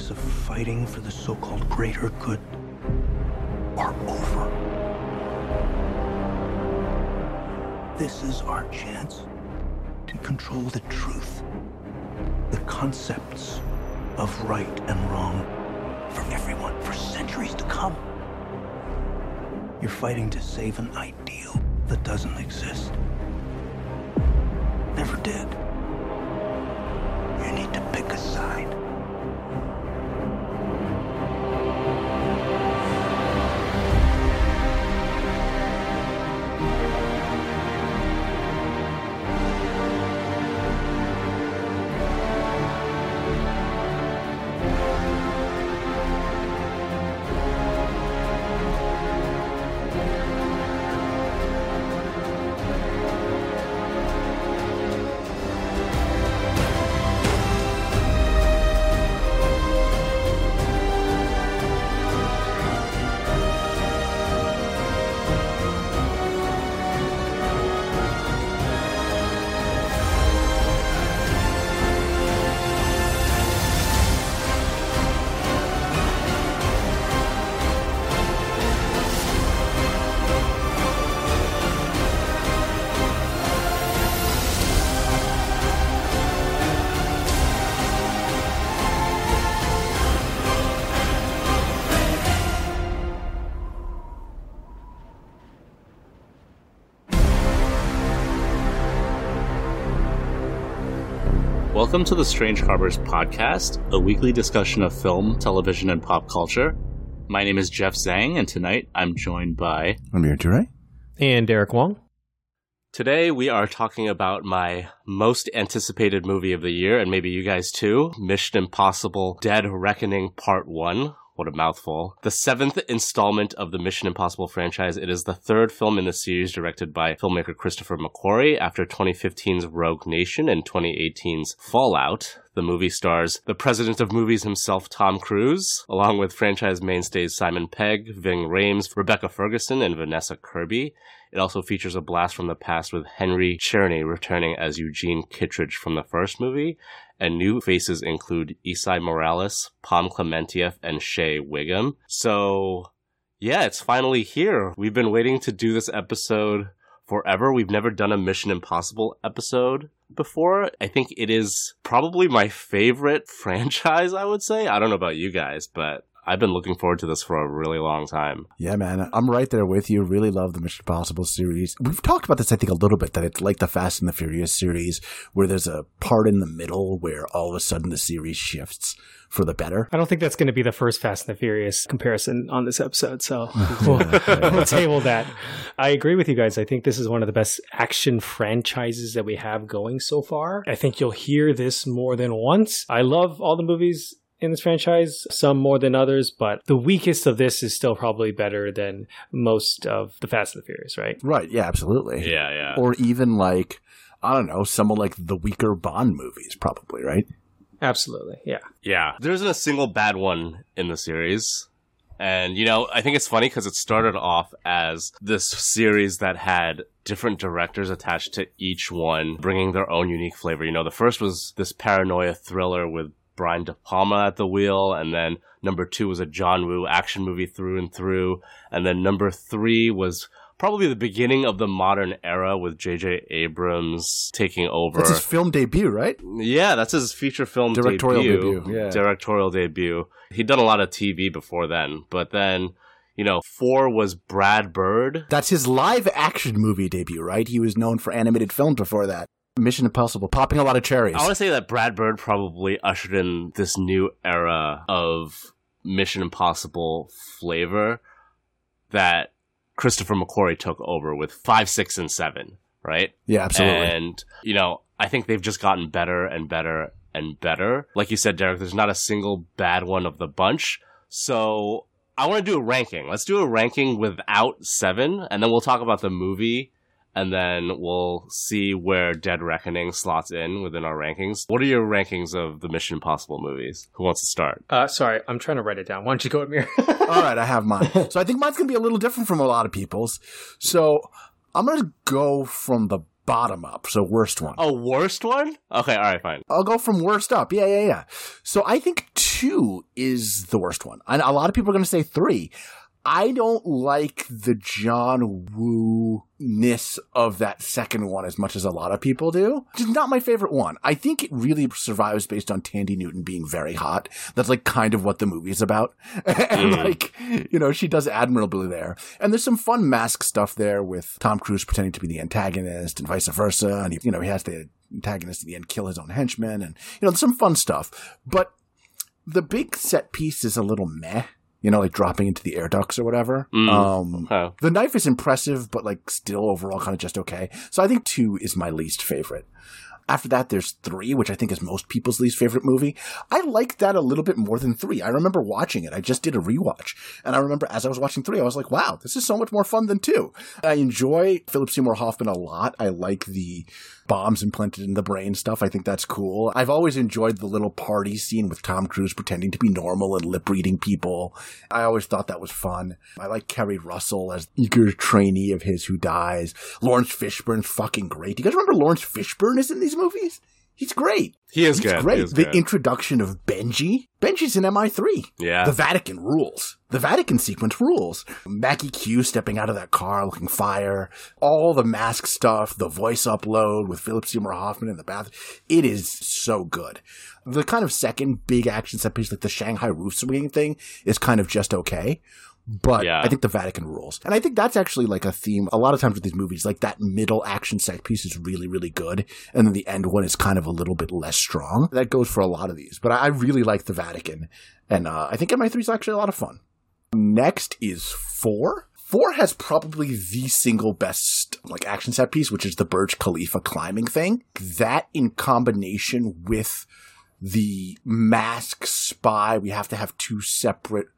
Days of fighting for the so called greater good are over. This is our chance to control the truth, the concepts of right and wrong for everyone for centuries to come. You're fighting to save an ideal that doesn't exist. Never did. You need to pick a side. Welcome to the Strange Harbors podcast, a weekly discussion of film, television, and pop culture. My name is Jeff Zhang, and tonight I'm joined by Amir Toure. And Derek Wong. Today we are talking about my most anticipated movie of the year, and maybe you guys too Mission Impossible Dead Reckoning Part 1. What a mouthful. The seventh installment of the Mission Impossible franchise. It is the third film in the series directed by filmmaker Christopher McQuarrie after 2015's Rogue Nation and 2018's Fallout. The movie stars the president of movies himself, Tom Cruise, along with franchise mainstays Simon Pegg, Ving Rhames, Rebecca Ferguson, and Vanessa Kirby. It also features a blast from the past with Henry Czerny returning as Eugene Kittredge from the first movie, and new faces include Esai Morales, Pom Klementieff, and Shea Whigham. So, yeah, it's finally here. We've been waiting to do this episode forever. We've never done a Mission Impossible episode before. I think it is probably my favorite franchise, I would say. I don't know about you guys, but I've been looking forward to this for a really long time. Yeah, man. I'm right there with you. Really love the Mission Impossible series. We've talked about this, I think, a little bit, that it's like the Fast and the Furious series, where there's a part in the middle where all of a sudden the series shifts for the better. I don't think that's going to be the first Fast and the Furious comparison on this episode, so we'll, we'll table that. I agree with you guys. I think this is one of the best action franchises that we have going so far. I think you'll hear this more than once. I love all the movies in this franchise, some more than others, but the weakest of this is still probably better than most of the Fast and the Furious, right? Right. Yeah, absolutely. Yeah, yeah. Or even like, I don't know, some of like the weaker Bond movies, probably, right? Absolutely. Yeah. Yeah. There isn't a single bad one in the series. And, you know, I think it's funny because it started off as this series that had different directors attached to each one, bringing their own unique flavor. You know, the first was this paranoia thriller with Brian De Palma at the wheel, and then number two was a John Woo action movie through and through, and then number three was probably the beginning of the modern era with J.J. Abrams taking over. That's his film debut, right? Yeah, that's his feature film Directorial debut. debut, yeah. Directorial debut. He'd done a lot of TV before then, but then, you know, four was Brad Bird. That's his live action movie debut, right? He was known for animated films before that. Mission Impossible, popping a lot of cherries. I want to say that Brad Bird probably ushered in this new era of Mission Impossible flavor that Christopher McQuarrie took over with five, six, and seven, right? yeah, absolutely. And, you know, I think they've just gotten better and better and better. Like you said, Derek, there's not a single bad one of the bunch. So I want to do a ranking. Let's do a ranking without seven, and then we'll talk about the movie, and then we'll see where Dead Reckoning slots in within our rankings. What are your rankings of the Mission Impossible movies? Who wants to start? Uh, sorry, I'm trying to write it down. Why don't you go, Amir? All right, I have mine. So I think mine's going to be a little different from a lot of people's. So I'm going to go from the bottom up. So worst one. A worst one? Okay, all right, fine. I'll go from worst up. Yeah, yeah, yeah. So I think two is the worst one. And a lot of people are going to say three. I don't like the John Woo ness of that second one as much as a lot of people do. It's not my favorite one. I think it really survives based on Thandie Newton being very hot. That's like kind of what the movie is about. and Mm. like, you know, she does admirably there. And there's some fun mask stuff there with Tom Cruise pretending to be the antagonist and vice versa. And he, you know, he has the antagonist at the end kill his own henchman and, you know, some fun stuff. But the big set piece is a little meh. You know, like dropping into the air ducts or whatever. Mm. Um, the knife is impressive, but like still overall kind of just okay. So I think two is my least favorite. After that, there's three, which I think is most people's least favorite movie. I like that a little bit more than three. I remember watching it. I just did a rewatch. And I remember as I was watching three, I was like, wow, this is so much more fun than two. I enjoy Philip Seymour Hoffman a lot. I like the bombs implanted in the brain stuff. I think that's cool. I've always enjoyed the little party scene with Tom Cruise pretending to be normal and lip reading people. I always thought that was fun. I like Keri Russell as eager trainee of his who dies. Laurence Fishburne's fucking great. Do you guys remember Laurence Fishburne is in these movies? He's great. He is He's good. great. Is the good. introduction of Benji. Benji's in MI3. yeah. The Vatican rules. The Vatican sequence rules. Maggie Q stepping out of that car looking fire. All the mask stuff, the voice upload with Philip Seymour Hoffman in the bath. It is so good. The kind of second big action set piece, like the Shanghai roof swinging thing, is kind of just okay. But Yeah. I think the Vatican rules. And I think that's actually like a theme a lot of times with these movies. Like that middle action set piece is really, really good. And then the end one is kind of a little bit less strong. That goes for a lot of these. But I really like the Vatican. And uh, I think MI3 is actually a lot of fun. Next is four. Four has probably the single best like action set piece, which is the Burj Khalifa climbing thing. That in combination with the mask spy, we have to have two separate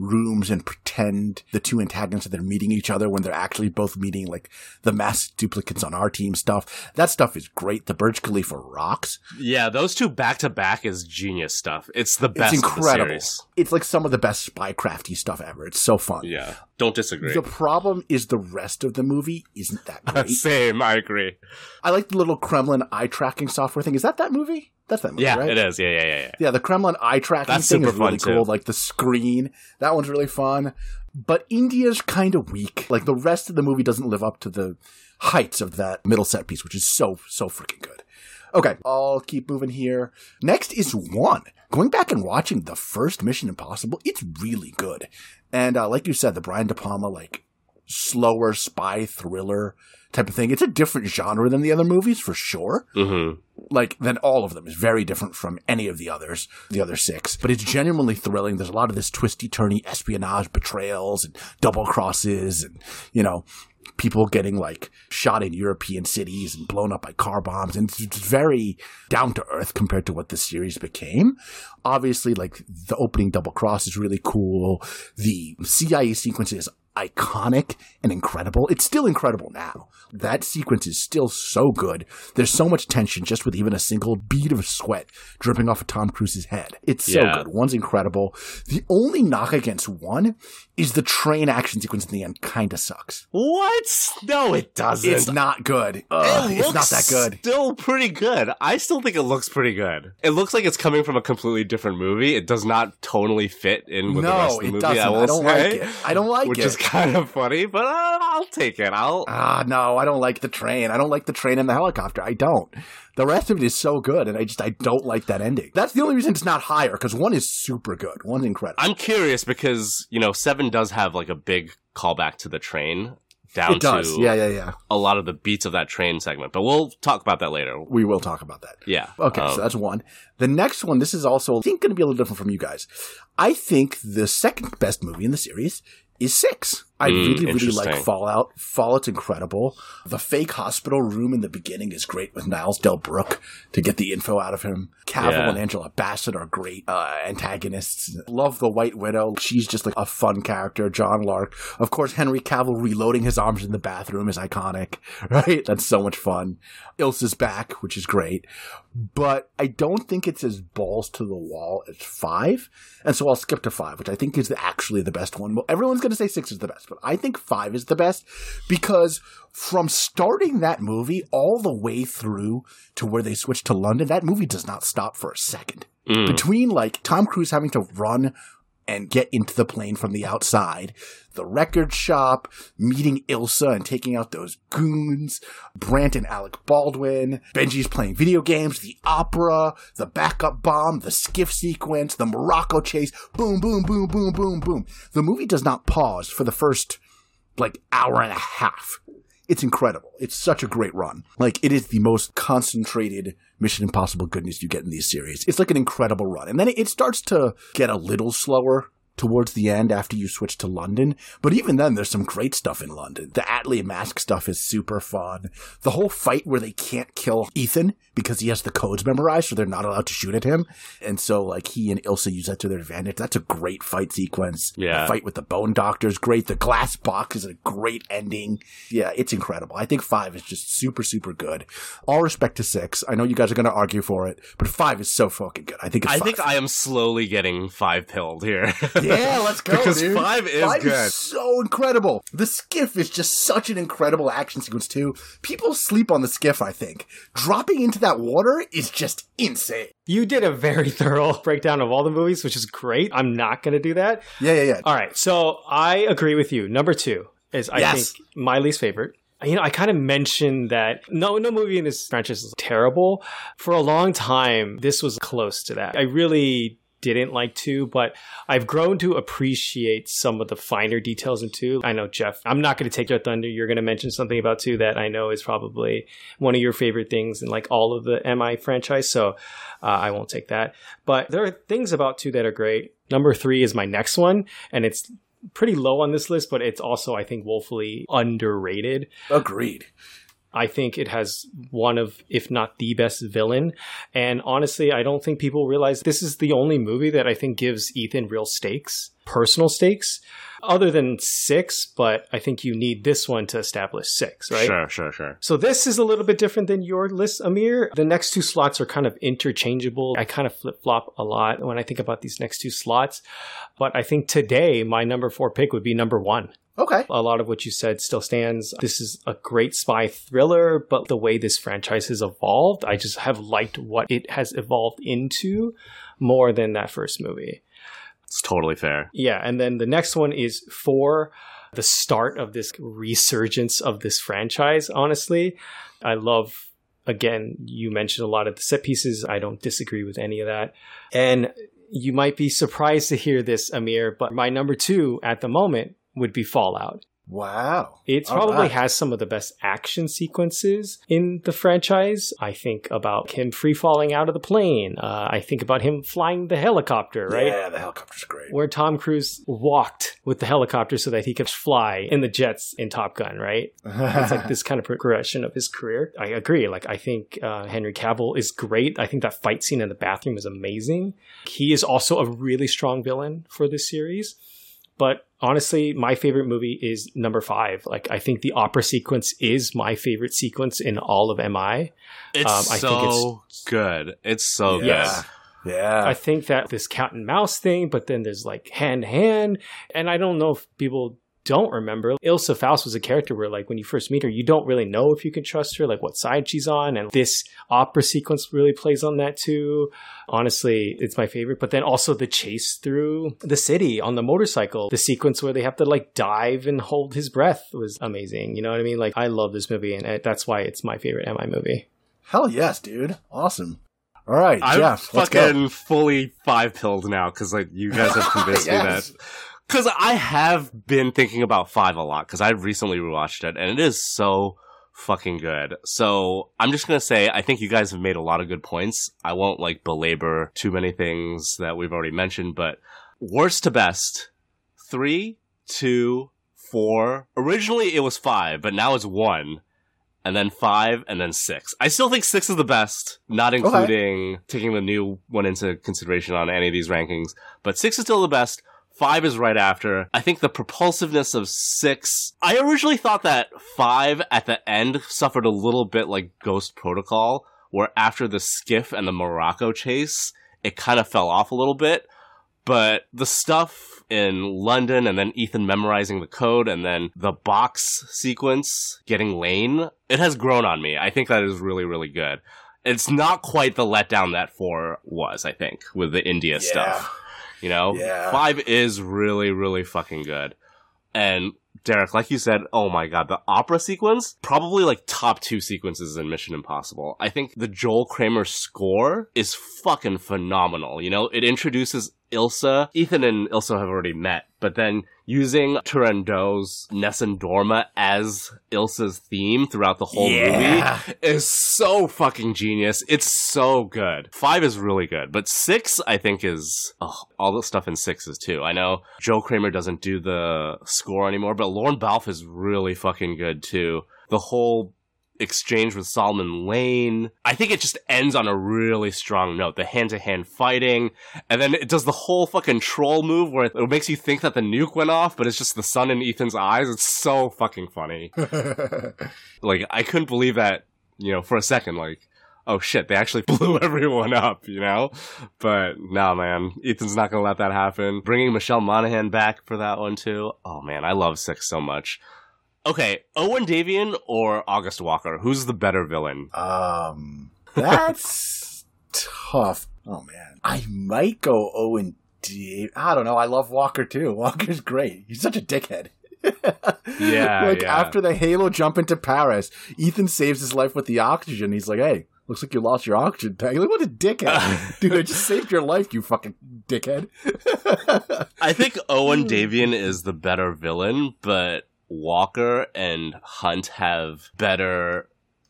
rooms and pretend the two antagonists that they're meeting each other when they're actually both meeting like the masked duplicates on our team stuff. That stuff is great. The Burj Khalifa rocks. yeah, those two back to back is genius stuff. It's the best it's incredible. It's like some of the best spycrafty stuff ever. It's so fun. Yeah. Don't disagree. The problem is the rest of the movie isn't that great. Same, I agree. I like the little Kremlin eye tracking software thing. Is that that movie? That's that movie, Yeah, right? it is. Yeah, yeah, yeah, yeah. Yeah, the Kremlin eye tracking That's thing super is really fun, cool. too. Like the screen, that one's really fun. But India's kind of weak. Like the rest of the movie doesn't live up to the heights of that middle set piece, which is so so freaking good. Okay, I'll keep moving here. Next is one. Going back and watching the first Mission Impossible, it's really good. And uh, like you said, the Brian De Palma like slower spy thriller type of thing. It's a different genre than the other movies for sure hmm like than all of them is very different from any of the others, the other six. But it's genuinely thrilling. There's a lot of this twisty turny espionage betrayals and double crosses and, you know, people getting like shot in European cities and blown up by car bombs. And it's it's very down to earth compared to what the series became. Obviously, like the opening double cross is really cool. The CIA sequence is iconic and incredible. It's still incredible now. That sequence is still so good. There's so much tension just with even a single bead of sweat dripping off of Tom Cruise's head. It's so Yeah. good. One's incredible. The only knock against one is the train action sequence in the end kind of sucks. What? No, it doesn't. It's not good. Ugh, It it's not that good. Still pretty good. I still think it looks pretty good. It looks like it's coming from a completely different movie. It does not totally fit in with the rest of the it movie. doesn't. I I don't say, like it. I don't like which it. is kind of funny, but uh, I'll take it. I'll. Ah, no, I don't like the train. I don't like the train and the helicopter. I don't. The rest of it is so good, and I just I don't like that ending. That's the only reason it's not higher because one is super good. One's incredible. I'm curious because you know Seven does have like a big callback to the train down it does. to Yeah, yeah, yeah. a lot of the beats of that train segment, but we'll talk about that later. We will talk about that. Yeah. Okay, Um, so that's one. The next one, this is also, I think, going to be a little different from you guys. I think the second best movie in the series is Six. I Mm, really, really like. Fallout. Fallout's incredible. The fake hospital room in the beginning is great with Niles Delbrook to get the info out of him. Cavill Yeah. and Angela Bassett are great uh, antagonists. Love the White Widow. She's just like a fun character. John Lark. Of course, Henry Cavill reloading his arms in the bathroom is iconic, right? That's so much fun. Ilsa's back, which is great. But I don't think it's as balls to the wall as five. And so I'll skip to five, which I think is actually the best one. Well, everyone's going to say six is the best. But I think five is the best because from starting that movie all the way through to where they switch to London, that movie does not stop for a second. Mm. Between like Tom Cruise having to run and get into the plane from the outside, the record shop, meeting Ilsa and taking out those goons, Brant and Alec Baldwin, Benji's playing video games, the opera, the backup bomb, the skiff sequence, the Morocco chase, boom, boom, boom, boom, boom, boom. The movie does not pause for the first like hour and a half. It's incredible. It's such a great run. Like it is the most concentrated Mission Impossible goodness you get in these series. It's like an incredible run. And then it starts to get a little slower towards the end after you switch to London. But even then, there's some great stuff in London. The Attlee mask stuff is super fun. The whole fight where they can't kill Ethan because he has the codes memorized, so they're not allowed to shoot at him. And so, like, he and Ilsa use that to their advantage. That's a great fight sequence. Yeah. The fight with the Bone Doctor is great. The glass box is a great ending. Yeah, it's incredible. I think five is just super, super good. All respect to six. I know you guys are going to argue for it, but five is so fucking good. I think it's I think I am slowly getting five pilled here. Yeah, let's go, Because dude. five is five good. Is so incredible. The skiff is just such an incredible action sequence too. People sleep on the skiff. I think dropping into that water is just insane. You did a very thorough breakdown of all the movies, which is great. I'm not going to do that. Yeah, yeah, yeah. All right. So I agree with you. Number two is, I Yes. think, my least favorite. You know, I kind of mentioned that no, no movie in this franchise is terrible. For a long time, this was close to that. I really didn't like two, but I've grown to appreciate some of the finer details in two. I know, Jeff, I'm not going to take your thunder. You're going to mention something about two that I know is probably one of your favorite things in like all of the MI franchise. So uh, I won't take that. But there are things about two that are great. Number three is my next one, and it's pretty low on this list, but it's also, I think, woefully underrated. Agreed. I think it has one of, if not the best villain. And honestly, I don't think people realize this is the only movie that I think gives Ethan real stakes, personal stakes, other than six, but I think you need this one to establish six, right? Sure, sure, sure. So this is a little bit different than your list, Amir. The next two slots are kind of interchangeable. I kind of flip flop a lot when I think about these next two slots. But I think today my number four pick would be number one. Okay. A lot of what you said still stands. This is a great spy thriller, but the way this franchise has evolved, I just have liked what it has evolved into more than that first movie. It's totally fair. Yeah, and then the next one is for the start of this resurgence of this franchise, honestly. I love again, you mentioned a lot of the set pieces. I don't disagree with any of that. And you might be surprised to hear this, Amir, but my number 2 at the moment would be Fallout. Wow. It probably right. has some of the best action sequences in the franchise. I think about him free falling out of the plane. Uh, I think about him flying the helicopter, right? Yeah, the helicopter's great. where Tom Cruise walked with the helicopter so that he could fly in the jets in Top Gun, right? It's like this kind of progression of his career. I agree. Like, I think uh, Henry Cavill is great. I think that fight scene in the bathroom is amazing. He is also a really strong villain for this series. But honestly, my favorite movie is number five. Like, I think the opera sequence is my favorite sequence in all of MI. It's Um, I think so good. It's so Yeah. good. Yeah. I think that this cat and mouse thing, but then there's like hand to hand. And I don't know if people don't remember. Ilsa Faust was a character where, like, when you first meet her, you don't really know if you can trust her, like what side she's on. And this opera sequence really plays on that too. Honestly, it's my favorite. But then also the chase through the city on the motorcycle, the sequence where they have to like dive and hold his breath was amazing. You know what I mean? Like, I love this movie, and uh, that's why it's my favorite MI movie. Hell yes, dude. Awesome. All right, I'm Jeff, let's go. fucking fully five pilled now because like you guys have convinced Yes. me that. Because I have been thinking about five a lot because I recently rewatched it and it is so fucking good. So I'm just gonna say I think you guys have made a lot of good points. I won't like belabor too many things that we've already mentioned, but worst to best, three, two, four. Originally it was five, but now it's one. And then five, and then six. I still think six is the best, not including taking the new one into consideration on any of these rankings. But six is still the best. Five is right after. I think the propulsiveness of six. I originally thought that five at the end suffered a little bit like Ghost Protocol, where after the skiff and the Morocco chase, it kind of fell off a little bit. But the stuff in London and then Ethan memorizing the code and then the box sequence getting Lane, it has grown on me. I think that is really, really good. It's not quite the letdown that four was, I think, with the India Yeah. stuff. You know? Yeah. Five is really, really fucking good. And Derek, like you said, oh my god, the opera sequence, probably like top two sequences in Mission Impossible. I think the Joel Kraemer score is fucking phenomenal. You know, it introduces Ilsa. Ethan and Ilsa have already met, but then using Turandot's Nessun Dorma as Ilsa's theme throughout the whole Yeah. movie is so fucking genius. It's so good. Five is really good, but six, I think, is oh, all the stuff in six is too. I know Joe Kraemer doesn't do the score anymore, but Lorne Balfe is really fucking good too. The whole exchange with Solomon Lane. I think it just ends on a really strong note. The hand to hand fighting, and then it does the whole fucking troll move where it makes you think that the nuke went off, but it's just the sun in Ethan's eyes. It's so fucking funny. like, I couldn't believe that, you know, for a second, like, oh shit, they actually blew everyone up, you know? But nah, man, Ethan's not gonna let that happen. Bringing Michelle Monaghan back for that one too. Oh man, I love Six so much. Okay, Owen Davian or August Walker? Who's the better villain? Um, that's tough. Oh man, I might go Owen. D- I don't know. I love Walker too. Walker's great. He's such a dickhead. Yeah, like yeah. after the Halo jump into Paris, Ethan saves his life with the oxygen. He's like, "Hey, looks like you lost your oxygen tank." Like, what a dickhead, dude! I just saved your life, you fucking dickhead. I think Owen Davian is the better villain, but Walker and Hunt have better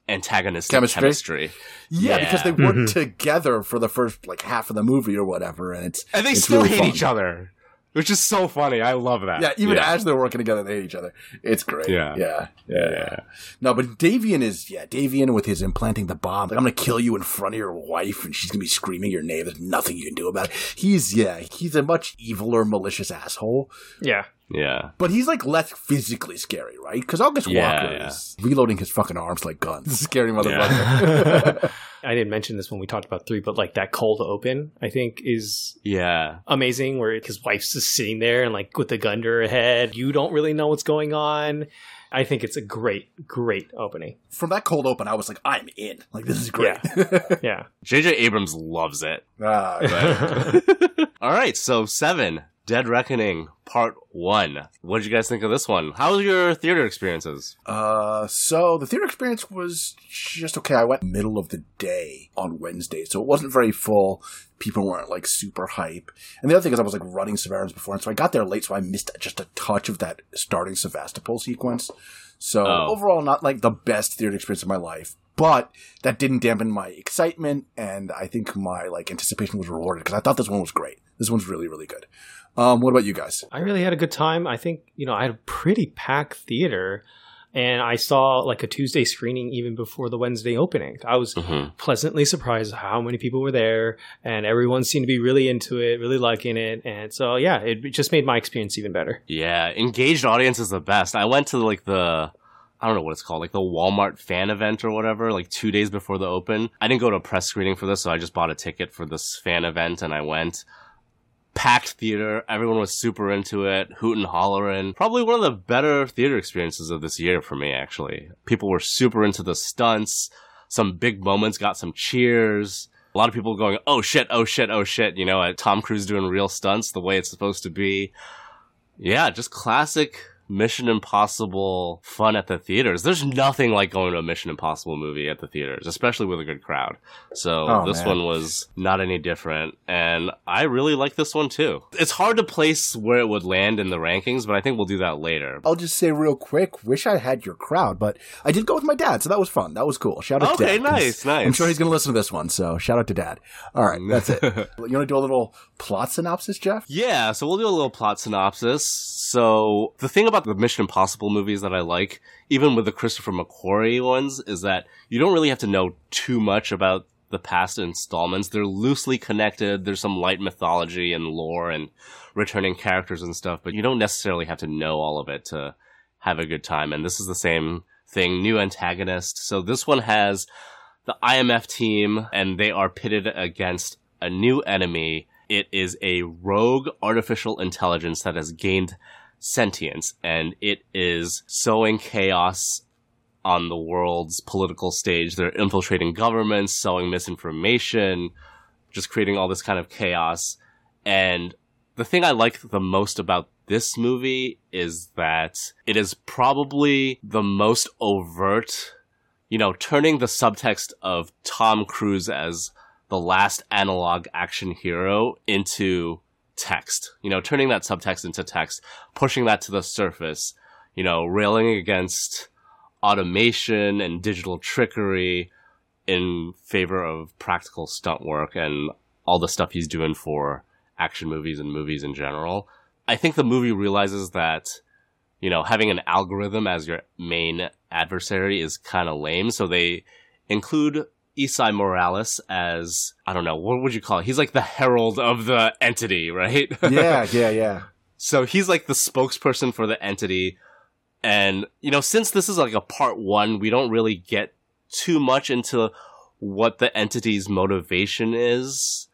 antagonistic Chemistry? chemistry. yeah, Yeah. because they work mm-hmm. together for the first like half of the movie or whatever, and it's And they it's still really hate fun. each other, which is so funny. I love that. Yeah, even as they're working together, they hate each other. It's great. Yeah. yeah, yeah. Yeah. No, but Davian is yeah, Davian with his implanting the bomb. Like I'm gonna kill you in front of your wife, and she's gonna be screaming your name. There's nothing you can do about it. He's yeah, he's a much eviler, malicious asshole. Yeah. Yeah. But he's like less physically scary, right? Because August Yeah, Walker yeah. is reloading his fucking arms like guns. Scary motherfucker. I didn't mention this when we talked about three, but like that cold open, I think is Yeah. amazing where his wife's just sitting there and like with the gun to her head. You don't really know what's going on. I think it's a great, great opening. From that cold open, I was like, I'm in. Like this is great. Yeah. JJ Abrams loves it. Ah, All right, so seven, Dead Reckoning, part one. What did you guys think of this one? How was your theater experiences? Uh, so the theater experience was just okay. I went middle of the day on Wednesday, so it wasn't very full. People weren't like super hype. And the other thing is I was like running Severance before, and so I got there late, so I missed just a touch of that starting Sevastopol sequence. So Oh. overall, not like the best theater experience of my life, but that didn't dampen my excitement, and I think my like anticipation was rewarded because I thought this one was great. This one's really, really good. Um, what about you guys? I really had a good time. I think, you know, I had a pretty packed theater and I saw like a Tuesday screening even before the Wednesday opening. I was Mhm. pleasantly surprised how many people were there and everyone seemed to be really into it, really liking it. And so, yeah, it just made my experience even better. Yeah, engaged audience is the best. I went to like the I don't know what it's called, like the Walmart fan event or whatever, like two days before the open. I didn't go to a press screening for this, so I just bought a ticket for this fan event and I went. Packed theater, everyone was super into it, hoot and hollering. Probably one of the better theater experiences of this year for me, actually. People were super into the stunts. Some big moments got some cheers. A lot of people going, oh shit, oh shit, oh shit, you know, Tom Cruise doing real stunts the way it's supposed to be. Yeah, just classic Mission Impossible fun at the theaters. There's nothing like going to a Mission Impossible movie at the theaters, especially with a good crowd. So Oh, this man. one was not any different. And I really like this one too. It's hard to place where it would land in the rankings, but I think we'll do that later. I'll just say real quick, wish I had your crowd, but I did go with my dad, so that was fun. That was cool. Shout out to Dad. Okay, nice, nice. I'm sure he's going to listen to this one, so shout out to dad. All right, that's it. you want to do a little plot synopsis, Jeff? Yeah, so we'll do a little plot synopsis. So the thing about the Mission Impossible movies that I like, even with the Christopher McQuarrie ones, is that you don't really have to know too much about the past installments. They're loosely connected. There's some light mythology and lore and returning characters and stuff, but you don't necessarily have to know all of it to have a good time. And this is the same thing, new antagonist. So this one has the IMF team and they are pitted against a new enemy, it is a rogue artificial intelligence that has gained sentience and it is sowing chaos on the world's political stage. They're infiltrating governments, sowing misinformation, just creating all this kind of chaos. And the thing I like the most about this movie is that it is probably the most overt, you know, turning the subtext of Tom Cruise as the last analog action hero into text, you know, turning that subtext into text, pushing that to the surface, you know, railing against automation and digital trickery in favor of practical stunt work and all the stuff he's doing for action movies and movies in general. I think the movie realizes that, you know, having an algorithm as your main adversary is kind of lame. So they include Esai Morales as, I don't know, what would you call it? He's like the herald of the entity, right? yeah, yeah, yeah. So he's like the spokesperson for the entity. And, you know, since this is like a part one, we don't really get too much into what the entity's motivation is.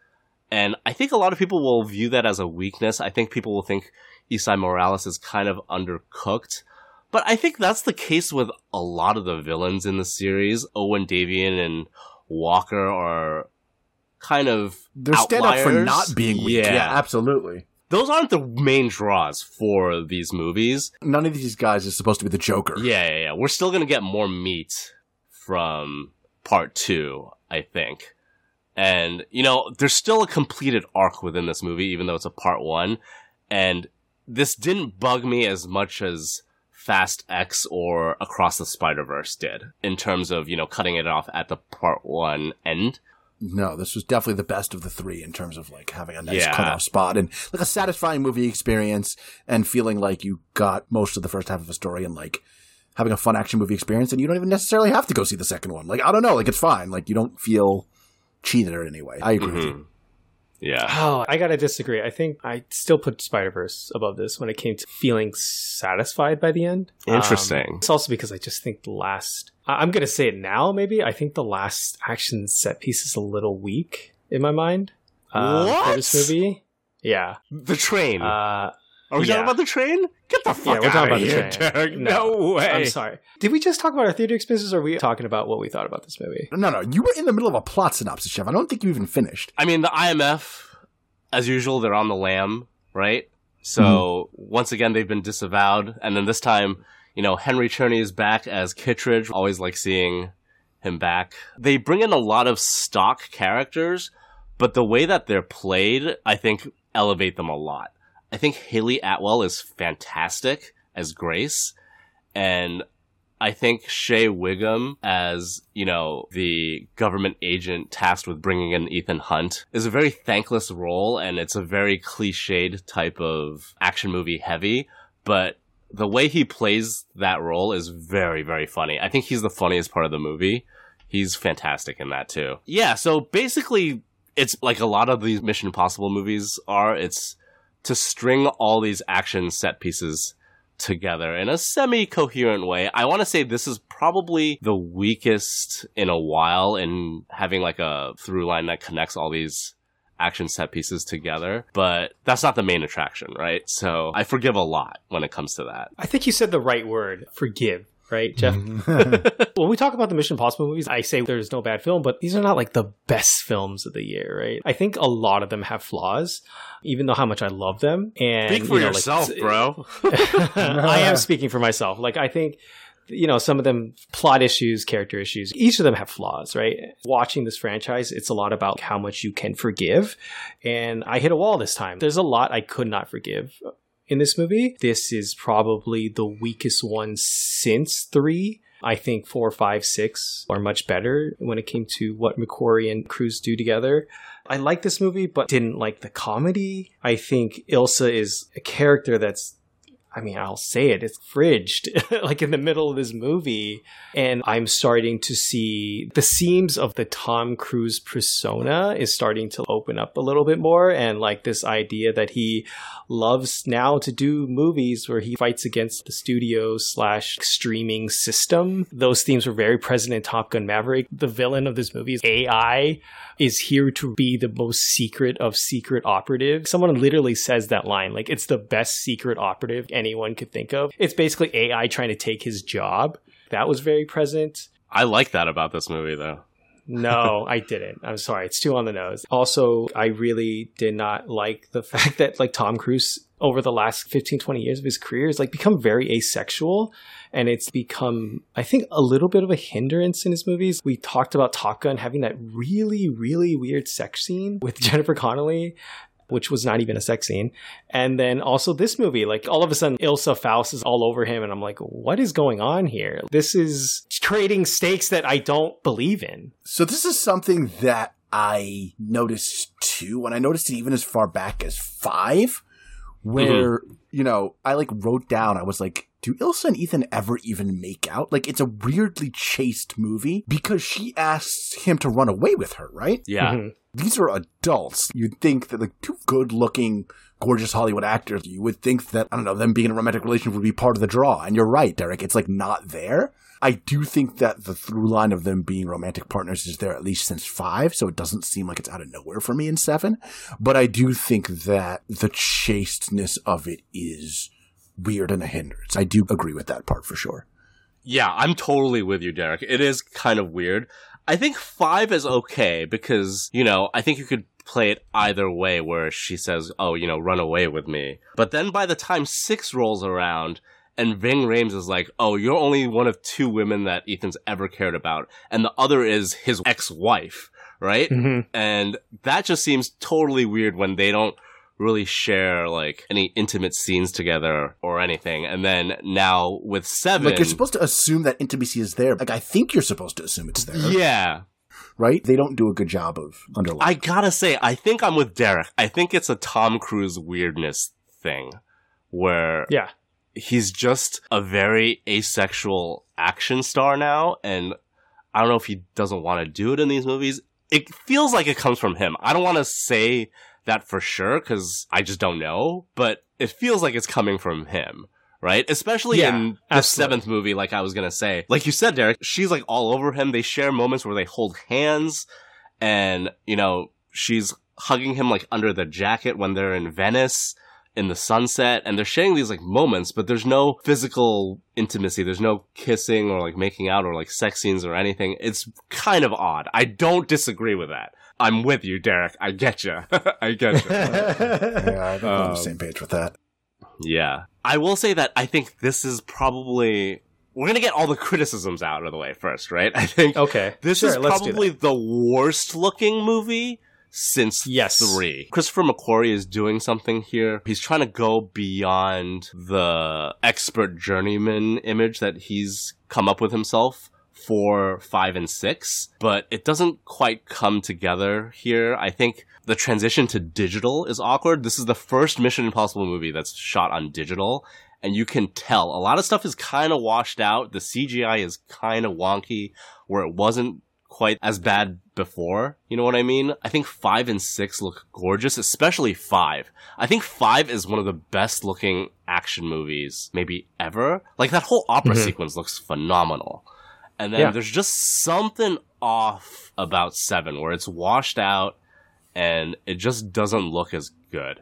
And I think a lot of people will view that as a weakness. I think people will think Esai Morales is kind of undercooked. But I think that's the case with a lot of the villains in the series. Owen Davian and Walker are kind of They're stand up for not being weak. Yeah. Yeah. absolutely. Those aren't the main draws for these movies. None of these guys is supposed to be the Joker. Yeah, yeah, yeah. We're still gonna get more meat from part two, I think. And, you know, there's still a completed arc within this movie, even though it's a part one. And this didn't bug me as much as Fast X or Across the Spider Verse did in terms of, you know, cutting it off at the part one end. No, this was definitely the best of the three in terms of like having a nice Yeah. cutoff spot and like a satisfying movie experience and feeling like you got most of the first half of a story and like having a fun action movie experience and you don't even necessarily have to go see the second one. Like I don't know, like it's fine. Like you don't feel cheated in any way. I agree with mm-hmm. you. Yeah. Oh, I gotta disagree. I think I still put Spider Verse above this when it came to feeling satisfied by the end. Interesting. Um, it's also because I just think the last. I- I'm gonna say it now. Maybe I think the last action set piece is a little weak in my mind. um, What? for this movie? Yeah. The train. Uh, Are we yeah. talking about the train? Get the fuck yeah, we're out talking of about the here, train. Derek. No, way. I'm sorry. Did we just talk about our theater experiences, or are we talking about what we thought about this movie? No, no, you were in the middle of a plot synopsis, Jeff. I don't think you even finished. I mean, the IMF, as usual, they're on the lam, right? So Mm-hmm. once again, they've been disavowed, and then this time, you know, Henry Czerny is back as Kittredge. Always like seeing him back. They bring in a lot of stock characters, but the way that they're played, I think, elevate them a lot. I think Hayley Atwell is fantastic as Grace, and I think Shea Whigham as, you know, the government agent tasked with bringing in Ethan Hunt is a very thankless role and it's a very cliched type of action movie heavy, but the way he plays that role is very, very funny. I think he's the funniest part of the movie. He's fantastic in that too. Yeah, so basically it's like a lot of these Mission Impossible movies are. It's to string all these action set pieces together in a semi-coherent way. I want to say this is probably the weakest in a while in having like a through line that connects all these action set pieces together, but that's not the main attraction, right? So I forgive a lot when it comes to that. I think you said the right word. Forgive. Right, Jeff? Mm-hmm. when we talk about the Mission Impossible movies, I say there's no bad film, but these are not like the best films of the year, right? I think a lot of them have flaws, even though how much I love them. And Speak for you know, like, yourself, bro. I am speaking for myself. Like I think you know some of them plot issues, character issues. Each of them have flaws, right? Watching this franchise, it's a lot about how much you can forgive, and I hit a wall this time. There's a lot I could not forgive in this movie. This is probably the weakest one since three. I think four, five, six are much better when it came to what McQuarrie and Cruise do together. I like this movie, but didn't like the comedy. I think Ilsa is a character that's I mean, I'll say it, it's fridged, like in the middle of this movie. And I'm starting to see the seams of the Tom Cruise persona is starting to open up a little bit more. And like this idea that he loves now to do movies where he fights against the studio slash streaming system. Those themes were very present in Top Gun Maverick. The villain of this movie is AI is here to be the most secret of secret operative. Someone literally says that line, like it's the best secret operative anyone could think of. It's basically AI trying to take his job. That was very present. I like that about this movie, though. no, I didn't. I'm sorry. It's too on the nose. Also, I really did not like the fact that like Tom Cruise over the last 15 20 years of his career has like become very asexual and it's become I think a little bit of a hindrance in his movies. We talked about Top Gun having that really really weird sex scene with Jennifer Connelly which was not even a sex scene. And then also this movie, like all of a sudden Ilsa Faust is all over him and I'm like, what is going on here? This is trading stakes that I don't believe in. So this is something that I noticed too, and I noticed it even as far back as five, where, mm-hmm. you know, I like wrote down, I was like, do Ilsa and Ethan ever even make out? Like, it's a weirdly chaste movie because she asks him to run away with her, right? Yeah. Mm-hmm these are adults. You'd think that like two good looking, gorgeous Hollywood actors, you would think that, I don't know, them being in a romantic relationship would be part of the draw. And you're right, Derek. It's like not there. I do think that the through line of them being romantic partners is there at least since five, so it doesn't seem like it's out of nowhere for me in seven. But I do think that the chasteness of it is weird and a hindrance. I do agree with that part for sure. Yeah, I'm totally with you, Derek. It is kind of weird. I think five is okay because, you know, I think you could play it either way where she says, oh, you know, run away with me. But then by the time six rolls around, and Ving Rhames is like, oh, you're only one of two women that Ethan's ever cared about, and the other is his ex-wife, right? Mm-hmm. And that just seems totally weird when they don't really share like any intimate scenes together or anything. And then now with seven, like you're supposed to assume that intimacy is there. Like I think you're supposed to assume it's there. Yeah. Right? They don't do a good job of underlying. I gotta say, I think I'm with Derek. I think it's a Tom Cruise weirdness thing where yeah, he's just a very asexual action star now, and I don't know if he doesn't want to do it in these movies. It feels like it comes from him. I don't want to say that for sure because I just don't know, but it feels like it's coming from him. Right? Especially yeah, in the seventh movie, like I was gonna say. Like you said, Derek, she's like all over him. They share moments where they hold hands and, you know, she's hugging him like under the jacket when they're in Venice in the sunset and they're sharing these like moments, but there's no physical intimacy. There's no kissing or like making out or like sex scenes or anything. It's kind of odd. I don't disagree with that. I'm with you, Derek. I get you. I get you. yeah, I'm um, on the same page with that. Yeah. I will say that I think this is probably we're gonna get all the criticisms out of the way first, right? I think okay. This sure, is probably the worst looking movie since yes. three. Christopher McQuarrie is doing something here. He's trying to go beyond the expert journeyman image that he's come up with himself four, five, and six, but it doesn't quite come together here. I think the transition to digital is awkward. This is the first Mission Impossible movie that's shot on digital, and you can tell a lot of stuff is kind of washed out. The CGI is kind of wonky, where it wasn't quite as bad before. You know what I mean? I think five and six look gorgeous, especially five. I think five is one of the best looking action movies maybe ever. Like that whole opera mm-hmm. sequence looks phenomenal. And then yeah. there's just something off about seven where it's washed out and it just doesn't look as good.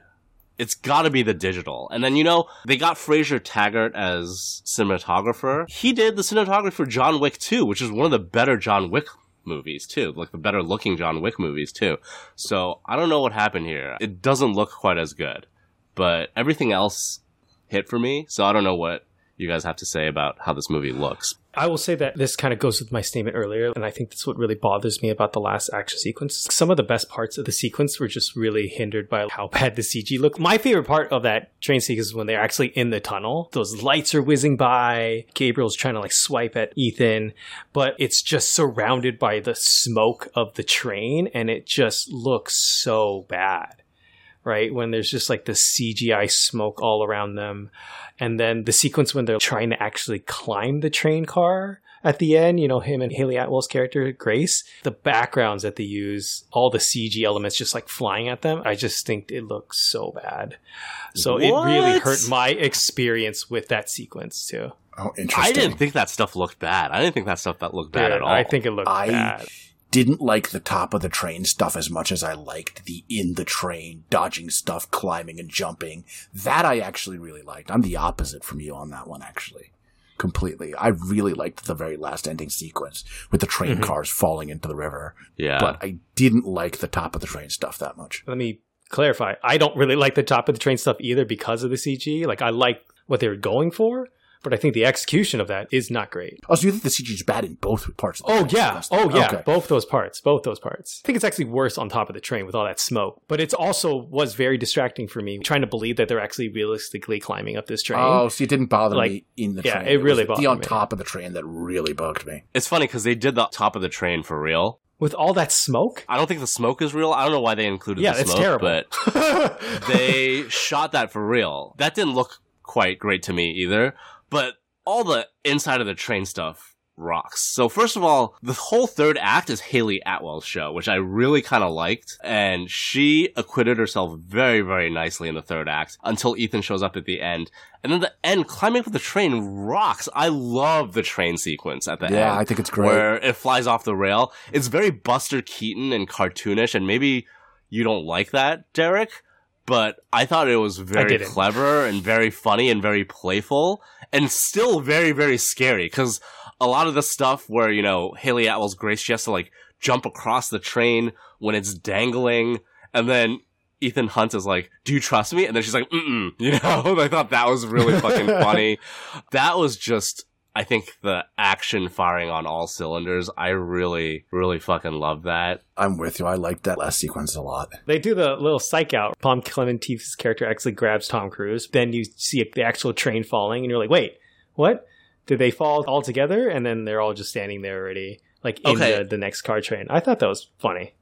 It's gotta be the digital. And then, you know, they got Fraser Taggart as cinematographer. He did the cinematography for John Wick 2, which is one of the better John Wick movies too, like the better looking John Wick movies too. So I don't know what happened here. It doesn't look quite as good, but everything else hit for me. So I don't know what you guys have to say about how this movie looks. I will say that this kind of goes with my statement earlier, and I think that's what really bothers me about the last action sequence. Some of the best parts of the sequence were just really hindered by how bad the CG looked. My favorite part of that train sequence is when they're actually in the tunnel. Those lights are whizzing by. Gabriel's trying to like swipe at Ethan, but it's just surrounded by the smoke of the train, and it just looks so bad right? When there's just like the CGI smoke all around them. And then the sequence when they're trying to actually climb the train car at the end, you know, him and Hayley Atwell's character, Grace, the backgrounds that they use, all the CG elements just like flying at them, I just think it looks so bad. So it really hurt my experience with that sequence too. Oh, interesting. I didn't think that stuff looked bad. I didn't think that stuff that looked bad Dude, at all. I think it looked I bad. Didn't like the top of the train stuff as much as I liked the in the train dodging stuff, climbing and jumping. That I actually really liked. I'm the opposite from you on that one, actually. Completely. I really liked the very last ending sequence with the train Mhm. cars falling into the river, yeah. but I didn't like the top of the train stuff that much. Let me clarify. I don't really like the top of the train stuff either because of the CG. Like I like what they were going for, but I think the execution of that is not great. Oh, so you think the CG is bad in both parts of the Oh train yeah. stuff? Oh yeah. Okay. Both those parts. Both those parts. I think it's actually worse on top of the train with all that smoke. But it's also was very distracting for me trying to believe that they're actually realistically climbing up this train. Oh, so it didn't bother Like, me in the yeah, train. it really was bothered the on me. top of the train that really bugged me. it's funny because they did the top of the train for real. with all that smoke? I don't think the smoke is real. I don't know why they included Yeah, the it's terrible. but they shot that for real. That didn't look quite great to me either. But all the inside of the train stuff rocks. So first of all, the whole third act is Hayley Atwell's show, which I really kind of liked. And she acquitted herself very, very nicely in the third act until Ethan shows up at the end. And then the end, climbing up the train rocks. I love the train sequence at the end Yeah, I think it's great. where it flies off the rail. It's very Buster Keaton and cartoonish, and maybe you don't like that, Derek, but I thought it was very clever and very funny and very playful, and still very, very scary because a lot of the stuff where, you know, Hayley Atwell's Grace, she has to like jump across the train when it's dangling, and then Ethan Hunt is like, "Do you trust me?" And then she's like, "Mm," you know. I thought that was really fucking funny. That was just, I think, the action firing on all cylinders. I really, really fucking love that. I'm with you. I liked that last sequence a lot. They do the little psych out. Pom Klementieff's character actually grabs Tom Cruise. Then you see the actual train falling, and you're like, wait, what? Did they fall all together? And then they're all just standing there already, like in Okay. the, the next car train. I thought that was funny.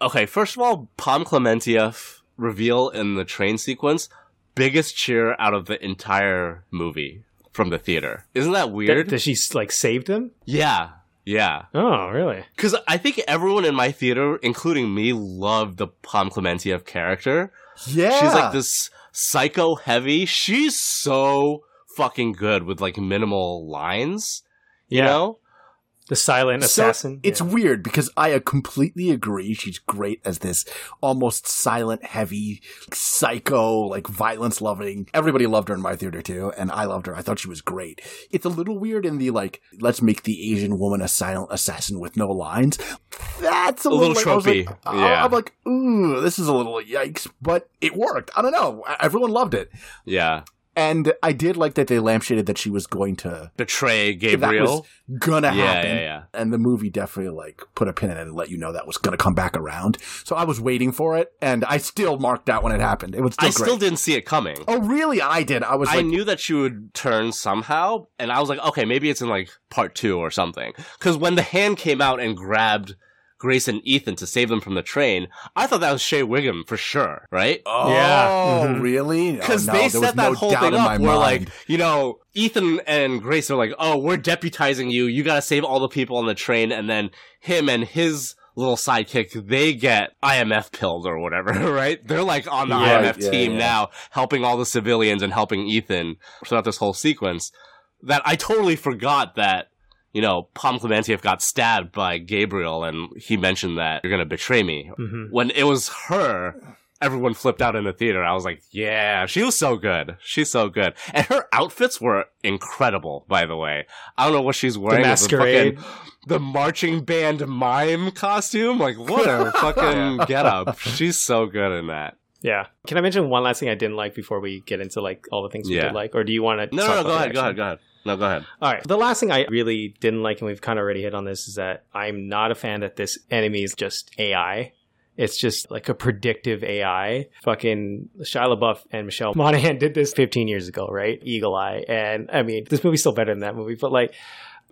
Okay, first of all, Pom Klementieff reveal in the train sequence, biggest cheer out of the entire movie from the theater. Isn't that weird? Does she like save them? yeah, yeah. Oh, really? Because I think everyone in my theater, including me, loved the Pom Klementieff character. Yeah. She's like this psycho heavy. She's so fucking good with like minimal lines. You Yeah. know? The silent So, assassin. It's Yeah. weird because I uh, completely agree. She's great as this almost silent, heavy, psycho, like violence loving. Everybody loved her in my theater too, and I loved her. I thought she was great. It's a little weird in the like, let's make the Asian woman a silent assassin with no lines. That's a, A little like, I like- tropey, I- yeah. I'm like, ooh, this is a little yikes, but it worked. I don't know. Everyone loved it. Yeah. And I did like that they lampshaded that she was going to Betray that Gabriel. was gonna Yeah, happen. yeah, yeah. And the movie definitely like put a pin in it and let you know that was gonna come back around. So I was waiting for it, and I still marked out when it happened. It was still I great. still didn't see it coming. oh, really? I did. I was I like, knew that she would turn somehow, and I was like, okay, maybe it's in like part two or something. Because when the hand came out and grabbed Grace and Ethan to save them from the train, I thought that was Shea Whigham for sure, right? oh, Yeah. Mhm. really? Because oh, no, they set that no whole thing in my up where, like, you know, Ethan and Grace are like, oh, we're deputizing you. You gotta save all the people on the train. And then him and his little sidekick, they get IMF pills or whatever, right? They're like on the Right, IMF yeah, team yeah. now, helping all the civilians and helping Ethan throughout this whole sequence. That I totally forgot that, you know, Pom Klementieff got stabbed by Gabriel and he mentioned that you're gonna betray me. Mhm. When it was her, everyone flipped out in the theater. I was like, yeah, she was so good. She's so good. And her outfits were incredible, by the way. I don't know what she's wearing. The masquerade. fucking- the marching band mime costume. Like, what a fucking get up. She's so good in that. Yeah. Can I mention one last thing I didn't like before we get into like all the things we Yeah. did like, or do you want to? No, no, no, go ahead, go ahead, go ahead. No, go ahead. All right. The last thing I really didn't like, and we've kind of already hit on this, is that I'm not a fan that this enemy is just AI. It's just like a predictive AI. Fucking Shia LaBeouf and Michelle Monaghan did this 15 years ago, right? Eagle Eye. And I mean, this movie's still better than that movie, but like,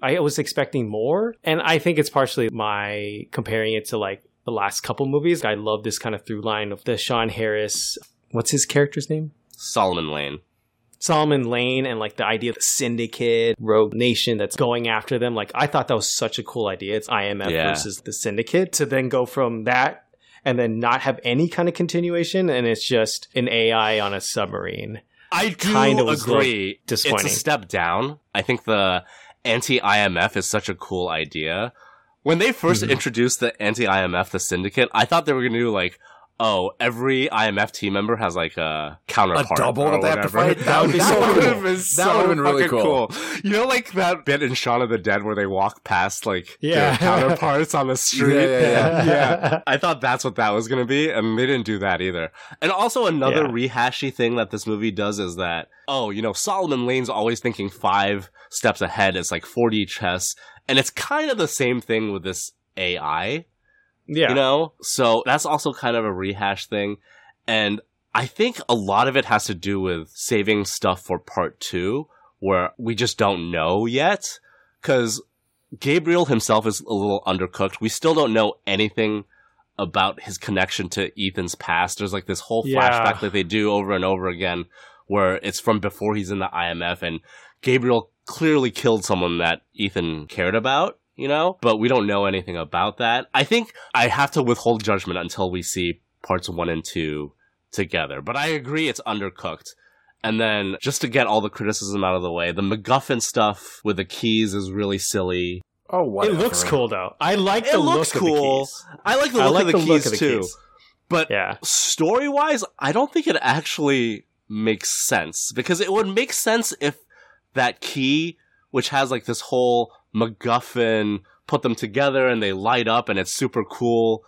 I was expecting more. And I think it's partially my comparing it to like the last couple movies. I love this kind of through line of the Sean Harris what's his character's name? Solomon Lane. Solomon Lane and like the idea of the syndicate, rogue nation that's going after them. Like I thought that was such a cool idea. It's IMF Yeah. versus the syndicate to then go from that and then not have any kind of continuation and it's just an AI on a submarine. I do Kinda agree. disappointing. It's a step down. I think the anti-IMF is such a cool idea. When they 1st Mhm. introduced the anti-IMF, the syndicate, I thought they were going to do like, oh, every IMF team member has like a counterpart. A double that they have to fight? That would be That so would cool. That so would've been really fucking cool. You know, like that bit in Shaun of the Dead where they walk past like Yeah. their counterparts on the street. Yeah, yeah, yeah. I thought that's what that was going to be, and they didn't do that either. And also another Yeah. rehashy thing that this movie does is that, oh, you know, Solomon Lane's always thinking five steps ahead. It's like 4D chess. And it's kind of the same thing with this AI, yeah. you know? So that's also kind of a rehash thing. And I think a lot of it has to do with saving stuff for part two, where we just don't know yet. Cause Gabriel himself is a little undercooked. We still don't know anything about his connection to Ethan's past. There's like this whole Yeah. flashback that they do over and over again where it's from before he's in the IMF and Gabriel clearly killed someone that Ethan cared about, you know, but we don't know anything about that. I think I have to withhold judgment until we see parts one and two together, but I agree it's undercooked. And then just to get all the criticism out of the way, the MacGuffin stuff with the keys is really silly. Oh, wow. It looks cool though. I like It the looks look cool. of the keys. I like the I look like of the the keys look of the too. keys. But Yeah. story wise, I don't think it actually makes sense because it would make sense if that key, which has like this whole MacGuffin, put them together and they light up and it's super cool